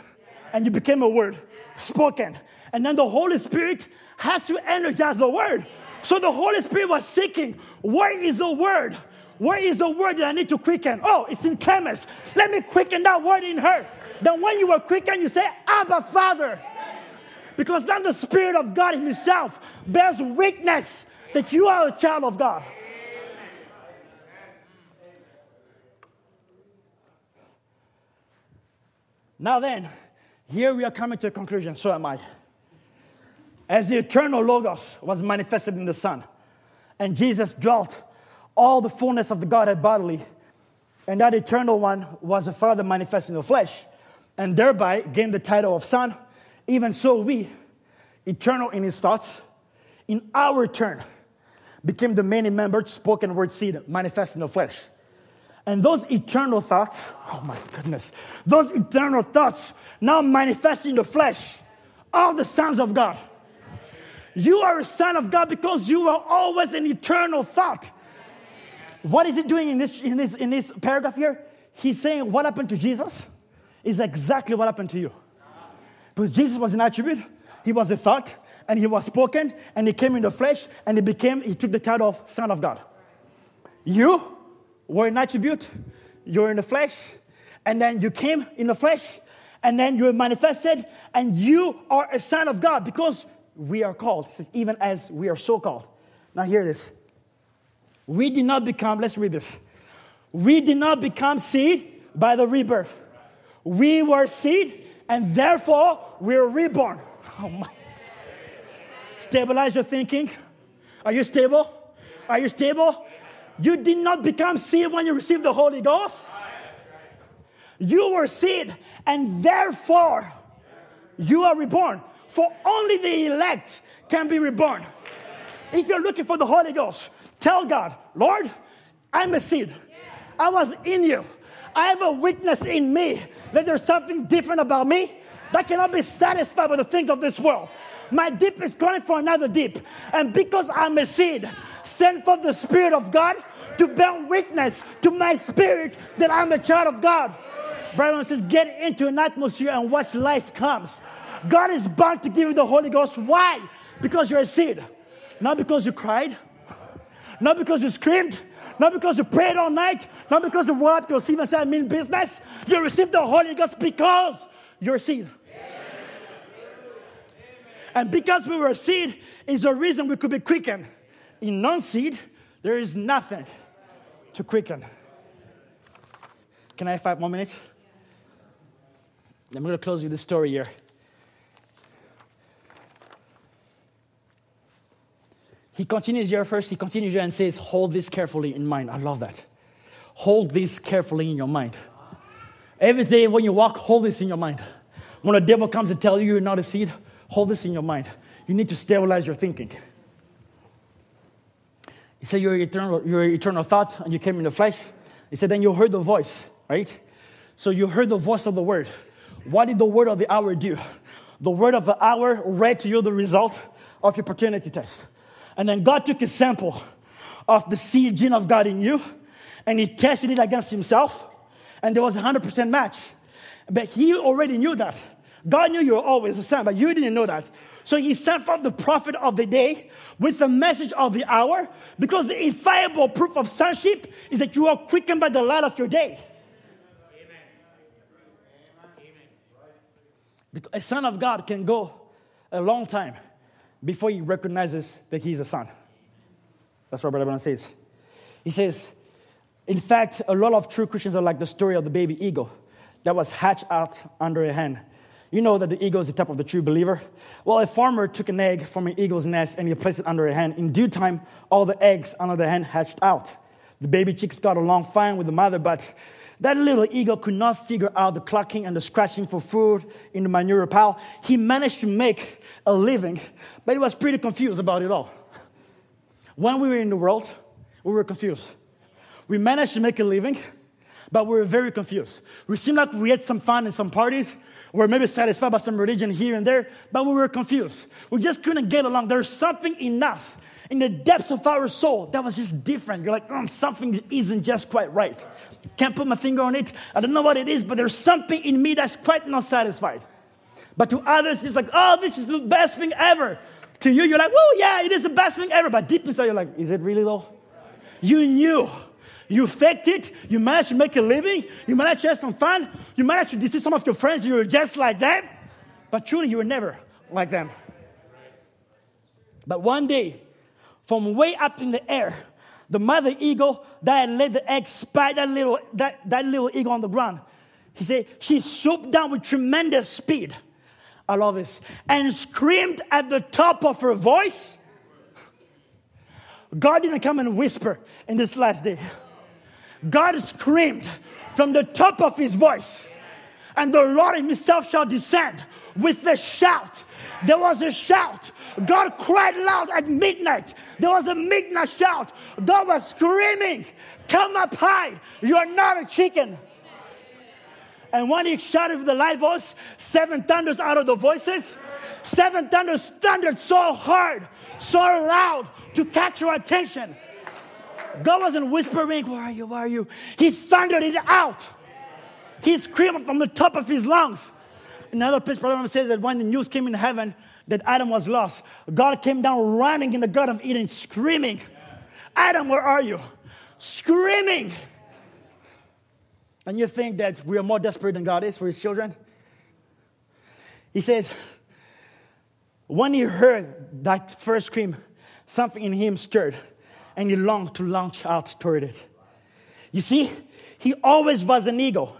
And you became a word spoken. And then the Holy Spirit has to energize the word. So the Holy Spirit was seeking, where is the word? Where is the word that I need to quicken? Oh, it's in Clemens. Let me quicken that word in her. Then when you were quickened, you say, Abba, Father. Because then the Spirit of God Himself bears witness that you are a child of God. Now then, here we are coming to a conclusion, so am I. As the eternal Logos was manifested in the Son, and Jesus dwelt all the fullness of the Godhead bodily, and that eternal one was the Father manifest in the flesh, and thereby gained the title of Son even so, we, eternal in his thoughts, in our turn, became the many membered spoken word seed manifest in the flesh. And those eternal thoughts, oh my goodness, those eternal thoughts now manifest in the flesh are the sons of God. You are a son of God because you are always an eternal thought. What is he doing in this, in this, in this paragraph here? He's saying what happened to Jesus is exactly what happened to you. Because Jesus was an attribute, he was a thought, and he was spoken, and he came in the flesh, and he became, he took the title of Son of God. You were an attribute, you're in the flesh, and then you came in the flesh, and then you manifested, and you are a son of God because we are called. Says, even as we are so called. Now, hear this. We did not become, let's read this. We did not become seed by the rebirth. We were seed, and therefore we're reborn. Oh my. Stabilize your thinking. Are you stable? Are you stable? You did not become seed when you received the Holy Ghost. You were seed, and therefore you are reborn. For only the elect can be reborn. If you're looking for the Holy Ghost, tell God, Lord, I'm a seed. I was in you. I have a witness in me that there's something different about me that cannot be satisfied with the things of this world. My deep is calling for another deep. And because I'm a seed, sent from the Spirit of God to bear witness to my spirit that I'm a child of God. Brother says, get into an atmosphere and watch life comes. God is bound to give you the Holy Ghost. Why? Because you're a seed. Not because you cried, not because you screamed, not because you prayed all night, not because you woke up your seed and said, I mean business. You received the Holy Ghost because you're a seed. And because we were a seed is the reason we could be quickened. In non seed, there is nothing to quicken. Can I have five more minutes? I'm going to close with this story here. He continues here first, he continues here and says, Hold this carefully in mind. I love that. Hold this carefully in your mind. Every day when you walk, hold this in your mind. When the devil comes to tell you you're not a seed, hold this in your mind. You need to stabilize your thinking. He said, You're eternal, you're eternal thought, and you came in the flesh. He said, Then you heard the voice, right? So you heard the voice of the word. What did the word of the hour do? The word of the hour read to you the result of your paternity test. And then God took a sample of the seed gene of God in you and he tested it against himself, and there was a 100% match. But he already knew that. God knew you were always the son, but you didn't know that. So he sent forth the prophet of the day with the message of the hour because the infallible proof of sonship is that you are quickened by the light of your day. Because a son of God can go a long time before he recognizes that he's a son. That's what Brother Branham says. He says, in fact, a lot of true Christians are like the story of the baby eagle that was hatched out under a hen. You know that the eagle is the type of the true believer. Well, a farmer took an egg from an eagle's nest and he placed it under a hen. In due time, all the eggs under the hen hatched out. The baby chicks got along fine with the mother, but that little eagle could not figure out the clucking and the scratching for food in the manure pile. He managed to make a living, but he was pretty confused about it all. When we were in the world, we were confused. We managed to make a living, but we were very confused. We seemed like we had some fun in some parties. We were maybe satisfied by some religion here and there, but we were confused. We just couldn't get along. There's something in us, in the depths of our soul, that was just different. You're like, oh, something isn't just quite right. Can't put my finger on it. I don't know what it is, but there's something in me that's quite not satisfied. But to others, it's like, oh, this is the best thing ever. To you, you're like, well, yeah, it is the best thing ever. But deep inside, you're like, is it really though? You knew you faked it. You managed to make a living. You managed to have some fun. You managed to deceive some of your friends. You were just like them. But truly, you were never like them. But one day, from way up in the air, the mother eagle that laid the egg spied that little, that, that little eagle on the ground. He said, she swooped down with tremendous speed. I love this. And screamed at the top of her voice. God didn't come and whisper in this last day. God screamed from the top of his voice, and the Lord himself shall descend with a shout, There was a shout. God cried loud at midnight. There was a midnight shout. God was screaming, Come up high. You're not a chicken. And when he shouted with the light voice, seven thunders out of the voices, seven thunders thundered so hard, so loud to catch your attention. God wasn't whispering, Where are you? Where are you? He thundered it out. He screamed from the top of his lungs. Another place, Brother says that when the news came in heaven that Adam was lost, God came down running in the Garden of Eden, screaming, Adam, where are you? Screaming. And you think that we are more desperate than God is for his children? He says, when he heard that first scream, something in him stirred and he longed to launch out toward it. You see, he always was an eagle.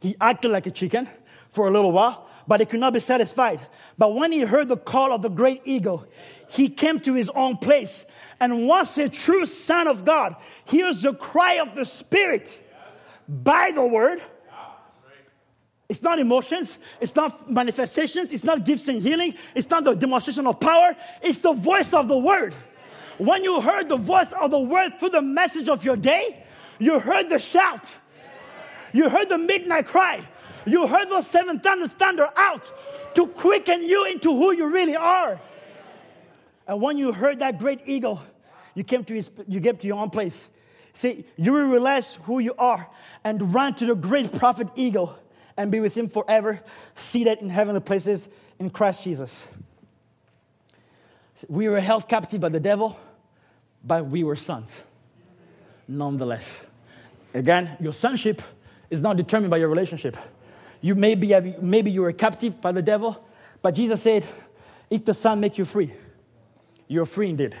He acted like a chicken for a little while, but he could not be satisfied. But when he heard the call of the great eagle, he came to his own place. And once a true son of God hears the cry of the Spirit by the word, it's not emotions, it's not manifestations, it's not gifts and healing, it's not the demonstration of power, it's the voice of the word. When you heard the voice of the word through the message of your day, you heard the shout, you heard the midnight cry, you heard those seven thunders thunder out to quicken you into who you really are. And when you heard that great eagle, you came to his, you came to your own place. See, you will realize who you are and run to the great prophet eagle and be with him forever, seated in heavenly places in Christ Jesus. We were held captive by the devil, but we were sons. Nonetheless, again, your sonship is not determined by your relationship. You may be, maybe you were captive by the devil, but Jesus said, if the Son make you free, you're free indeed.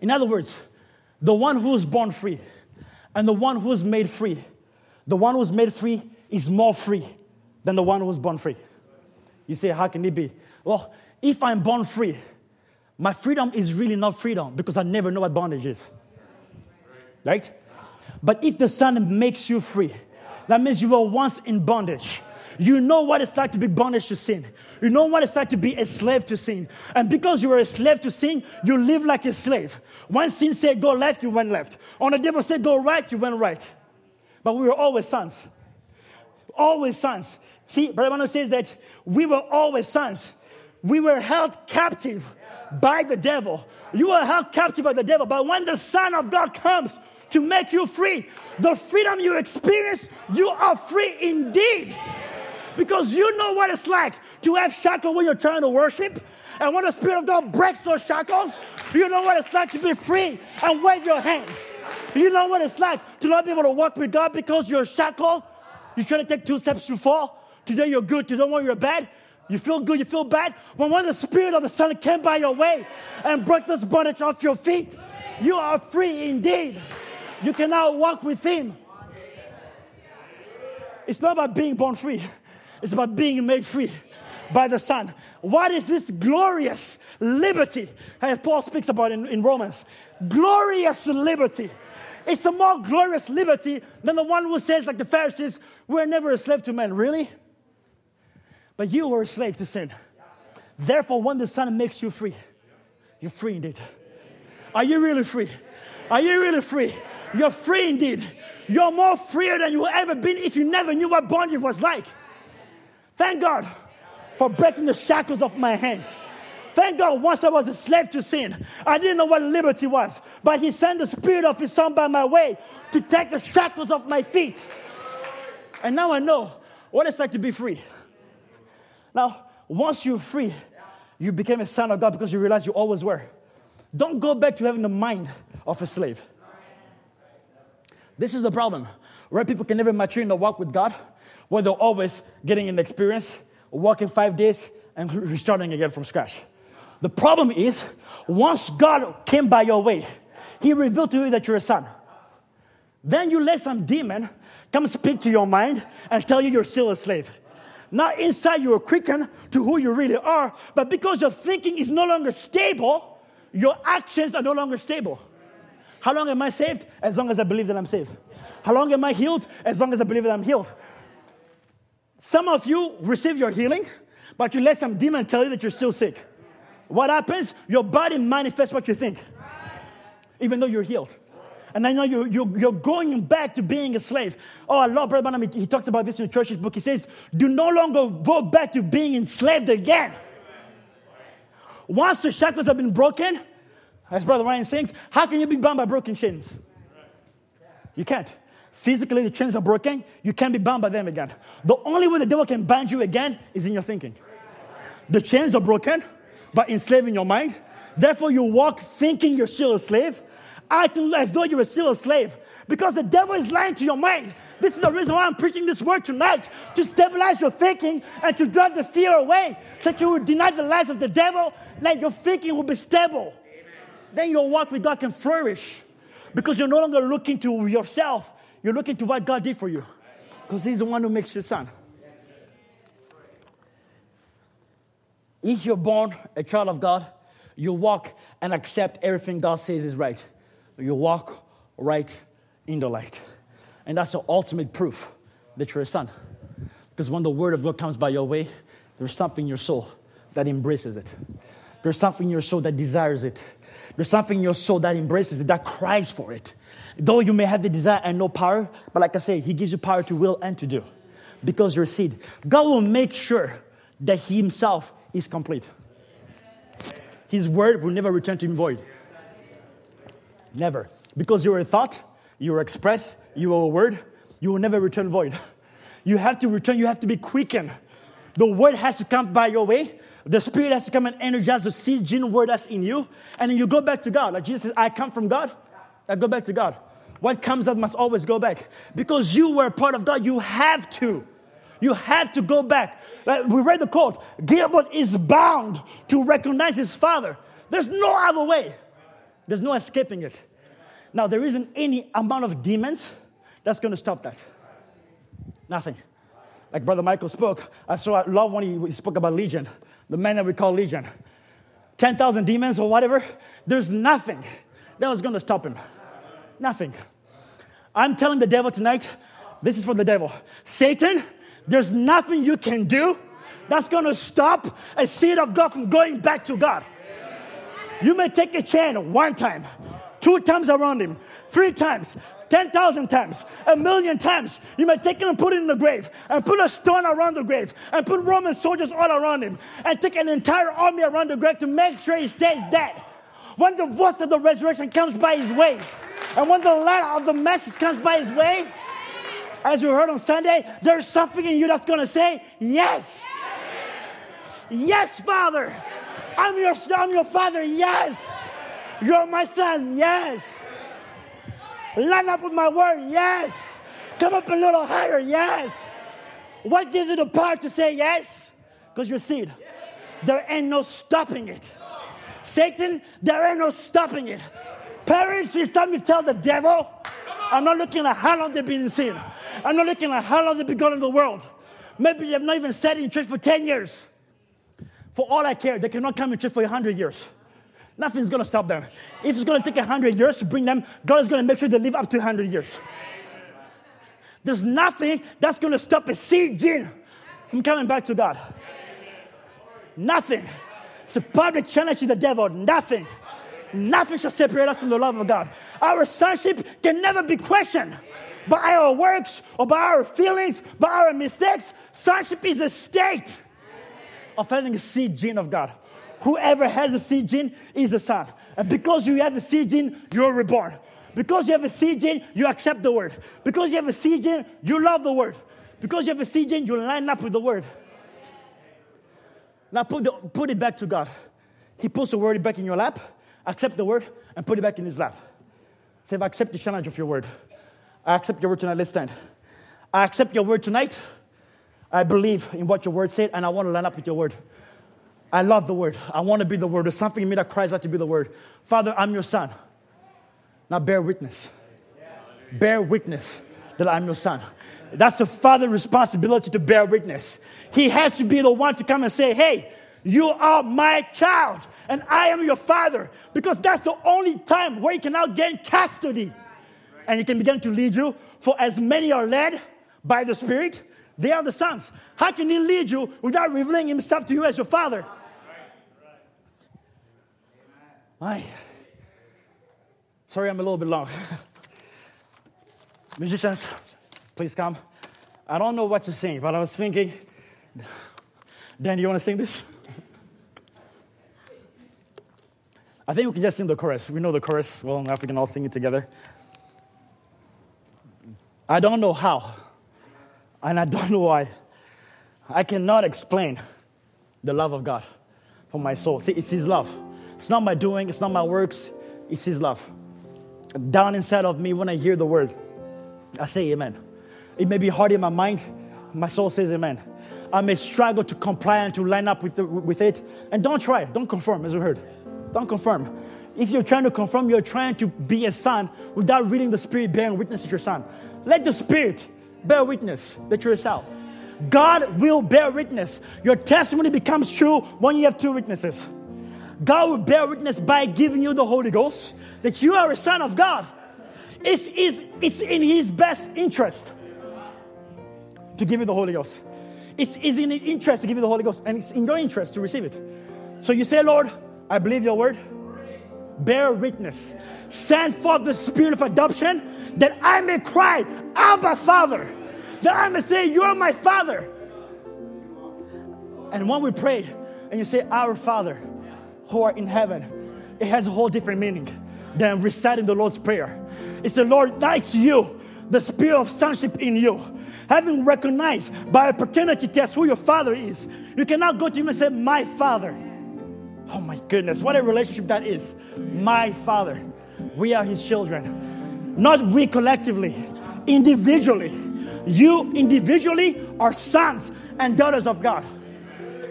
In other words, the one who's born free and the one who's made free, the one who's made free is more free than the one who's born free. You say, how can it be? Well, if I'm born free, my freedom is really not freedom because I never know what bondage is. Right? But if the Son makes you free, that means you were once in bondage. You know what it's like to be bondage to sin. You know what it's like to be a slave to sin. And because you were a slave to sin, you live like a slave. When sin said go left, you went left. When the devil said go right, you went right. But we were always sons. Always sons. See, Brother Manu says that we were always sons. We were held captive by the devil. You were held captive by the devil. But when the Son of God comes to make you free, the freedom you experience, you are free indeed because you know what it's like to have shackles when you're trying to worship. And when the Spirit of God breaks those shackles, you know what it's like to be free and wave your hands. You know what it's like to not be able to walk with God because you're shackled. You're trying to take two steps to fall. Today you're good, tomorrow you're bad. You feel good, you feel bad. When when the Spirit of the Son came by your way and broke this bondage off your feet, you are free indeed. You can now walk with Him. It's not about being born free. It's about being made free by the Son. What is this glorious liberty that Paul speaks about in, in Romans? Glorious liberty. It's a more glorious liberty than the one who says, like the Pharisees, we're never a slave to men. Really? But you were a slave to sin. Therefore, when the Son makes you free, you're free indeed. Are you really free? Are you really free? You're free indeed. You're more freer than you ever been if you never knew what bondage was like. Thank God for breaking the shackles of my hands. Thank God, once I was a slave to sin, I didn't know what liberty was. But He sent the Spirit of His Son by my way to take the shackles off my feet. And now I know what it's like to be free. Now, once you're free, you became a son of God because you realized you always were. Don't go back to having the mind of a slave. This is the problem. Where people can never mature in the walk with God where they're always getting an experience, walking five days, and restarting again from scratch. The problem is, once God came by your way, He revealed to you that you're a son. Then you let some demon come speak to your mind and tell you you're still a slave. Now, inside you are quickened to who you really are, but because your thinking is no longer stable, your actions are no longer stable. How long am I saved? As long as I believe that I'm saved. How long am I healed? As long as I believe that I'm healed. Some of you receive your healing, but you let some demon tell you that you're still sick. What happens? Your body manifests what you think, even though you're healed. And I know you're, you're, you're going back to being a slave. Oh, I love Brother Branham. He talks about this in the church's book. He says, Do no longer go back to being enslaved again. Once the shackles have been broken, as Brother Ryan sings, how can you be bound by broken chains? You can't. Physically, the chains are broken. You can't be bound by them again. The only way the devil can bind you again is in your thinking. The chains are broken by enslaving your mind. Therefore, you walk thinking you're still a slave, acting as though you're still a slave, because the devil is lying to your mind. This is the reason why I'm preaching this word tonight to stabilize your thinking and to drive the fear away, so that you will deny the lies of the devil, then your thinking will be stable. Then your walk with God can flourish because you're no longer looking to yourself, you're looking to what God did for you because He's the one who makes your son. If you're born a child of God, you walk and accept everything God says is right. You walk right in the light. And that's the ultimate proof that you're a son. Because when the word of God comes by your way, there's something in your soul that embraces it. There's something in your soul that desires it. There's something in your soul that embraces it, that cries for it. Though you may have the desire and no power, but like I say, He gives you power to will and to do because you're a seed. God will make sure that He Himself is complete. His word will never return to Him void. Never. Because you're a thought, you're express, you are a word, you will never return void. You have to return, you have to be quickened. The word has to come by your way. The Spirit has to come and energize the seed gene word that's in you. And then you go back to God. Like Jesus says, I come from God. I go back to God. What comes up must always go back. Because you were a part of God, you have to. You have to go back. Like we read the quote Gilbert is bound to recognize his father. There's no other way, there's no escaping it. Now, there isn't any amount of demons that's going to stop that. Nothing. Like Brother Michael spoke, I saw I love when he, spoke about Legion, the man that we call Legion. 10,000 demons or whatever, there's nothing that was going to stop him. Nothing. I'm telling the devil tonight, this is for the devil. Satan, there's nothing you can do that's going to stop a seed of God from going back to God. You may take a chain one time, two times around him, three times, 10,000 times, a million times. You may take him and put it in the grave, and put a stone around the grave, and put Roman soldiers all around him, and take an entire army around the grave to make sure he stays dead. When the voice of the resurrection comes by his way, and when the light of the message comes by his way, as we heard on Sunday, there's something in you that's going to say, Yes. Yes, Father. I'm your, I'm your Father. Yes. You're my son. Yes. Line up with my word. Yes. Come up a little higher. Yes. What gives you the power to say yes? Because you're seed. There ain't no stopping it. Satan, there ain't no stopping it. Parents, it's time you tell the devil, I'm not looking at how long they've been in sin. I'm not looking at how long they've been going in the world. Maybe they've not even sat in church for 10 years. For all I care, they cannot come in church for 100 years. Nothing's going to stop them. If it's going to take 100 years to bring them, God is going to make sure they live up to 100 years. There's nothing that's going to stop a seed gene from coming back to God. Nothing. It's a public challenge to the devil. Nothing. Nothing shall separate us from the love of God. Our sonship can never be questioned by our works or by our feelings, by our mistakes. Sonship is a state of having a seed gene of God. Whoever has a seed gene is a son. And because you have a seed gene, you're reborn. Because you have a seed gene, you accept the word. Because you have a seed gene, you love the word. Because you have a seed gene, you line up with the word. Now put, the, put it back to God. He puts the word back in your lap, accept the word, and put it back in his lap. Say, I accept the challenge of your word. I accept your word tonight. Let's stand. I accept your word tonight. I believe in what your word said, and I want to line up with your word. I love the word. I want to be the word. There's something in me that cries out to be the word. Father, I'm your son. Now bear witness. Bear witness that I'm your son. That's the father's responsibility to bear witness. He has to be the one to come and say, Hey, you are my child, and I am your father. Because that's the only time where he can now gain custody. And he can begin to lead you. For as many are led by the Spirit, They are the sons. How can he lead you without revealing himself to you as your father? My. Sorry, I'm a little bit long. Musicians, please come. I don't know what to sing, but I was thinking, Dan, you want to sing this? I think we can just sing the chorus. We know the chorus well enough, we can all sing it together. I don't know how, and I don't know why. I cannot explain the love of God for my soul. See, it's His love. It's not my doing, it's not my works, it's His love. Down inside of me, when I hear the word, I say amen. It may be hard in my mind, my soul says amen. I may struggle to comply and to line up with, the, with it. And don't try, don't confirm, as we heard. Don't confirm. If you're trying to confirm, you're trying to be a son without reading the Spirit bearing witness that you're son. Let the Spirit bear witness that you're a son. God will bear witness. Your testimony becomes true when you have two witnesses. God will bear witness by giving you the Holy Ghost that you are a son of God. It's, it's, it's in His best interest to give you the Holy Ghost. It's, it's in His interest to give you the Holy Ghost, and it's in your interest to receive it. So you say, Lord, I believe your word. Bear witness. Send forth the spirit of adoption that I may cry, Abba, Father. That I may say, You are my Father. And when we pray and you say, Our Father, who are in heaven, it has a whole different meaning than reciting the Lord's Prayer. It's the Lord, that's you, the spirit of sonship in you. Having recognized by a paternity test who your father is, you cannot go to him and say, My Father. Oh my goodness, what a relationship that is. My Father. We are His children. Not we collectively, individually. You individually are sons and daughters of God.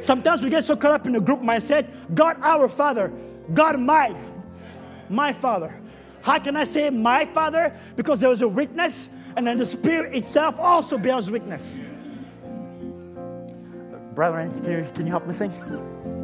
Sometimes we get so caught up in the group mindset God our Father, God my, my Father. How can I say my Father? Because there was a witness, and then the Spirit itself also bears witness. Brethren, can you help me sing?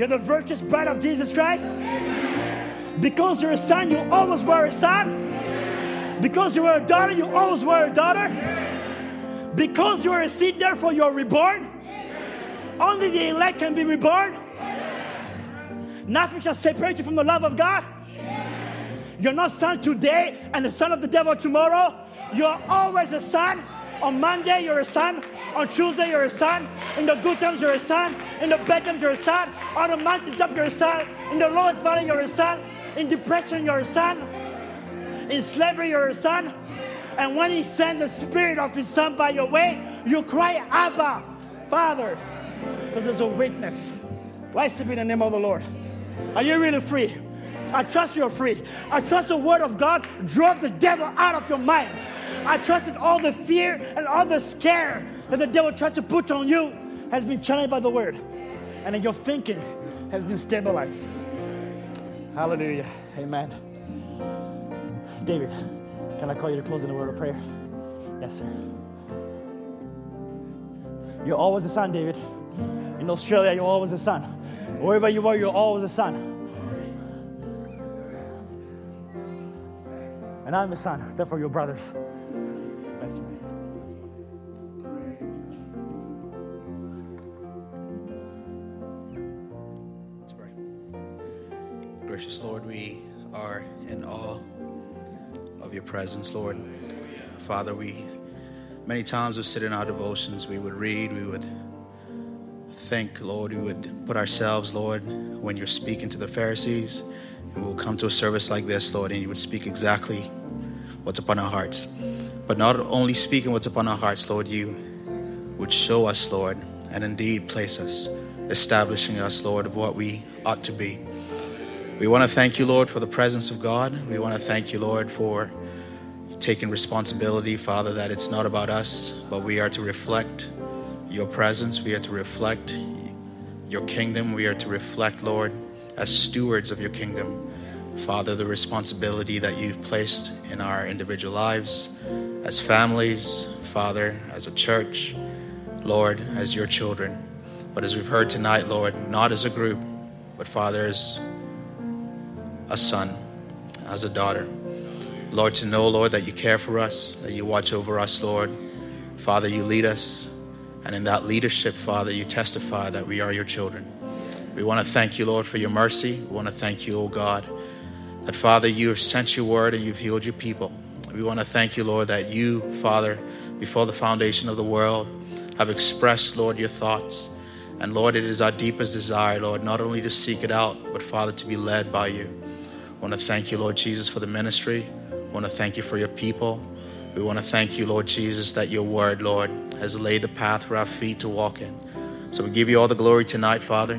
You're the virtuous bride of Jesus Christ. Because you're a son, you always were a son. Because you were a daughter, you always were a daughter. Because you are a seed, therefore you're reborn. Only the elect can be reborn. Nothing shall separate you from the love of God. You're not son today and the son of the devil tomorrow. You're always a son. On Monday, you're a son. On Tuesday, you're a son. In the good times, you're a son. In the bad times, you're a son. On the mountaintop, you're a son. In the lowest valley, you're a son. In depression, you're a son. In slavery, you're a son. And when He sends the Spirit of His Son by your way, you cry, Abba, Father, because there's a witness. Blessed be the name of the Lord. Are you really free? I trust you're free. I trust the word of God drove the devil out of your mind. I trust that all the fear and all the scare that the devil tried to put on you has been challenged by the word. And then your thinking has been stabilized. Hallelujah. Amen. David, can I call you to close in a word of prayer? Yes, sir. You're always a son, David. In Australia, you're always a son. Wherever you are, you're always a son. And I'm a son, therefore, your brothers. Gracious Lord, we are in awe of your presence, Lord. Father, we many times we sit in our devotions, we would read, we would think, Lord, we would put ourselves, Lord, when you're speaking to the Pharisees, and we'll come to a service like this, Lord, and you would speak exactly what's upon our hearts. But not only speaking what's upon our hearts, Lord, you would show us, Lord, and indeed place us, establishing us, Lord, of what we ought to be. We want to thank you, Lord, for the presence of God. We want to thank you, Lord, for taking responsibility, Father, that it's not about us, but we are to reflect your presence. We are to reflect your kingdom. We are to reflect, Lord, as stewards of your kingdom. Father, the responsibility that you've placed in our individual lives, as families, Father, as a church, Lord, as your children. But as we've heard tonight, Lord, not as a group, but Father, as a son, as a daughter. Lord, to know, Lord, that you care for us, that you watch over us, Lord. Father, you lead us. And in that leadership, Father, you testify that we are your children. We want to thank you, Lord, for your mercy. We want to thank you, O God, that, Father, you have sent your word and you've healed your people. We want to thank you, Lord, that you, Father, before the foundation of the world, have expressed, Lord, your thoughts. And Lord, it is our deepest desire, Lord, not only to seek it out, but Father, to be led by you. I want to thank you, Lord Jesus, for the ministry. I want to thank you for your people. We want to thank you, Lord Jesus, that your word, Lord, has laid the path for our feet to walk in. So we give you all the glory tonight, Father.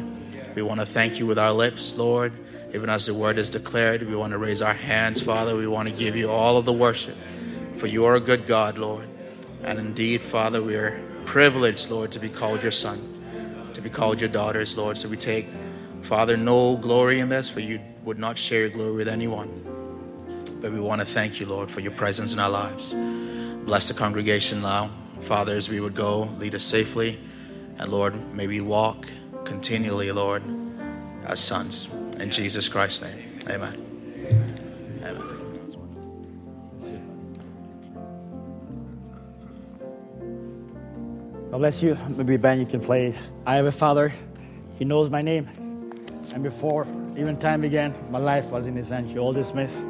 We want to thank you with our lips, Lord. Even as the word is declared, we want to raise our hands, Father. We want to give you all of the worship. For you are a good God, Lord. And indeed, Father, we are privileged, Lord, to be called your son, to be called your daughters, Lord. So we take, Father, no glory in this, for you would not share your glory with anyone. But we want to thank you, Lord, for your presence in our lives. Bless the congregation now. Father, as we would go, lead us safely. And Lord, may we walk continually, Lord, as sons. In Jesus Christ's name, amen. Amen. God bless you. Maybe Ben, you can play. I have a father. He knows my name. And before even time began, my life was in his. You all dismiss.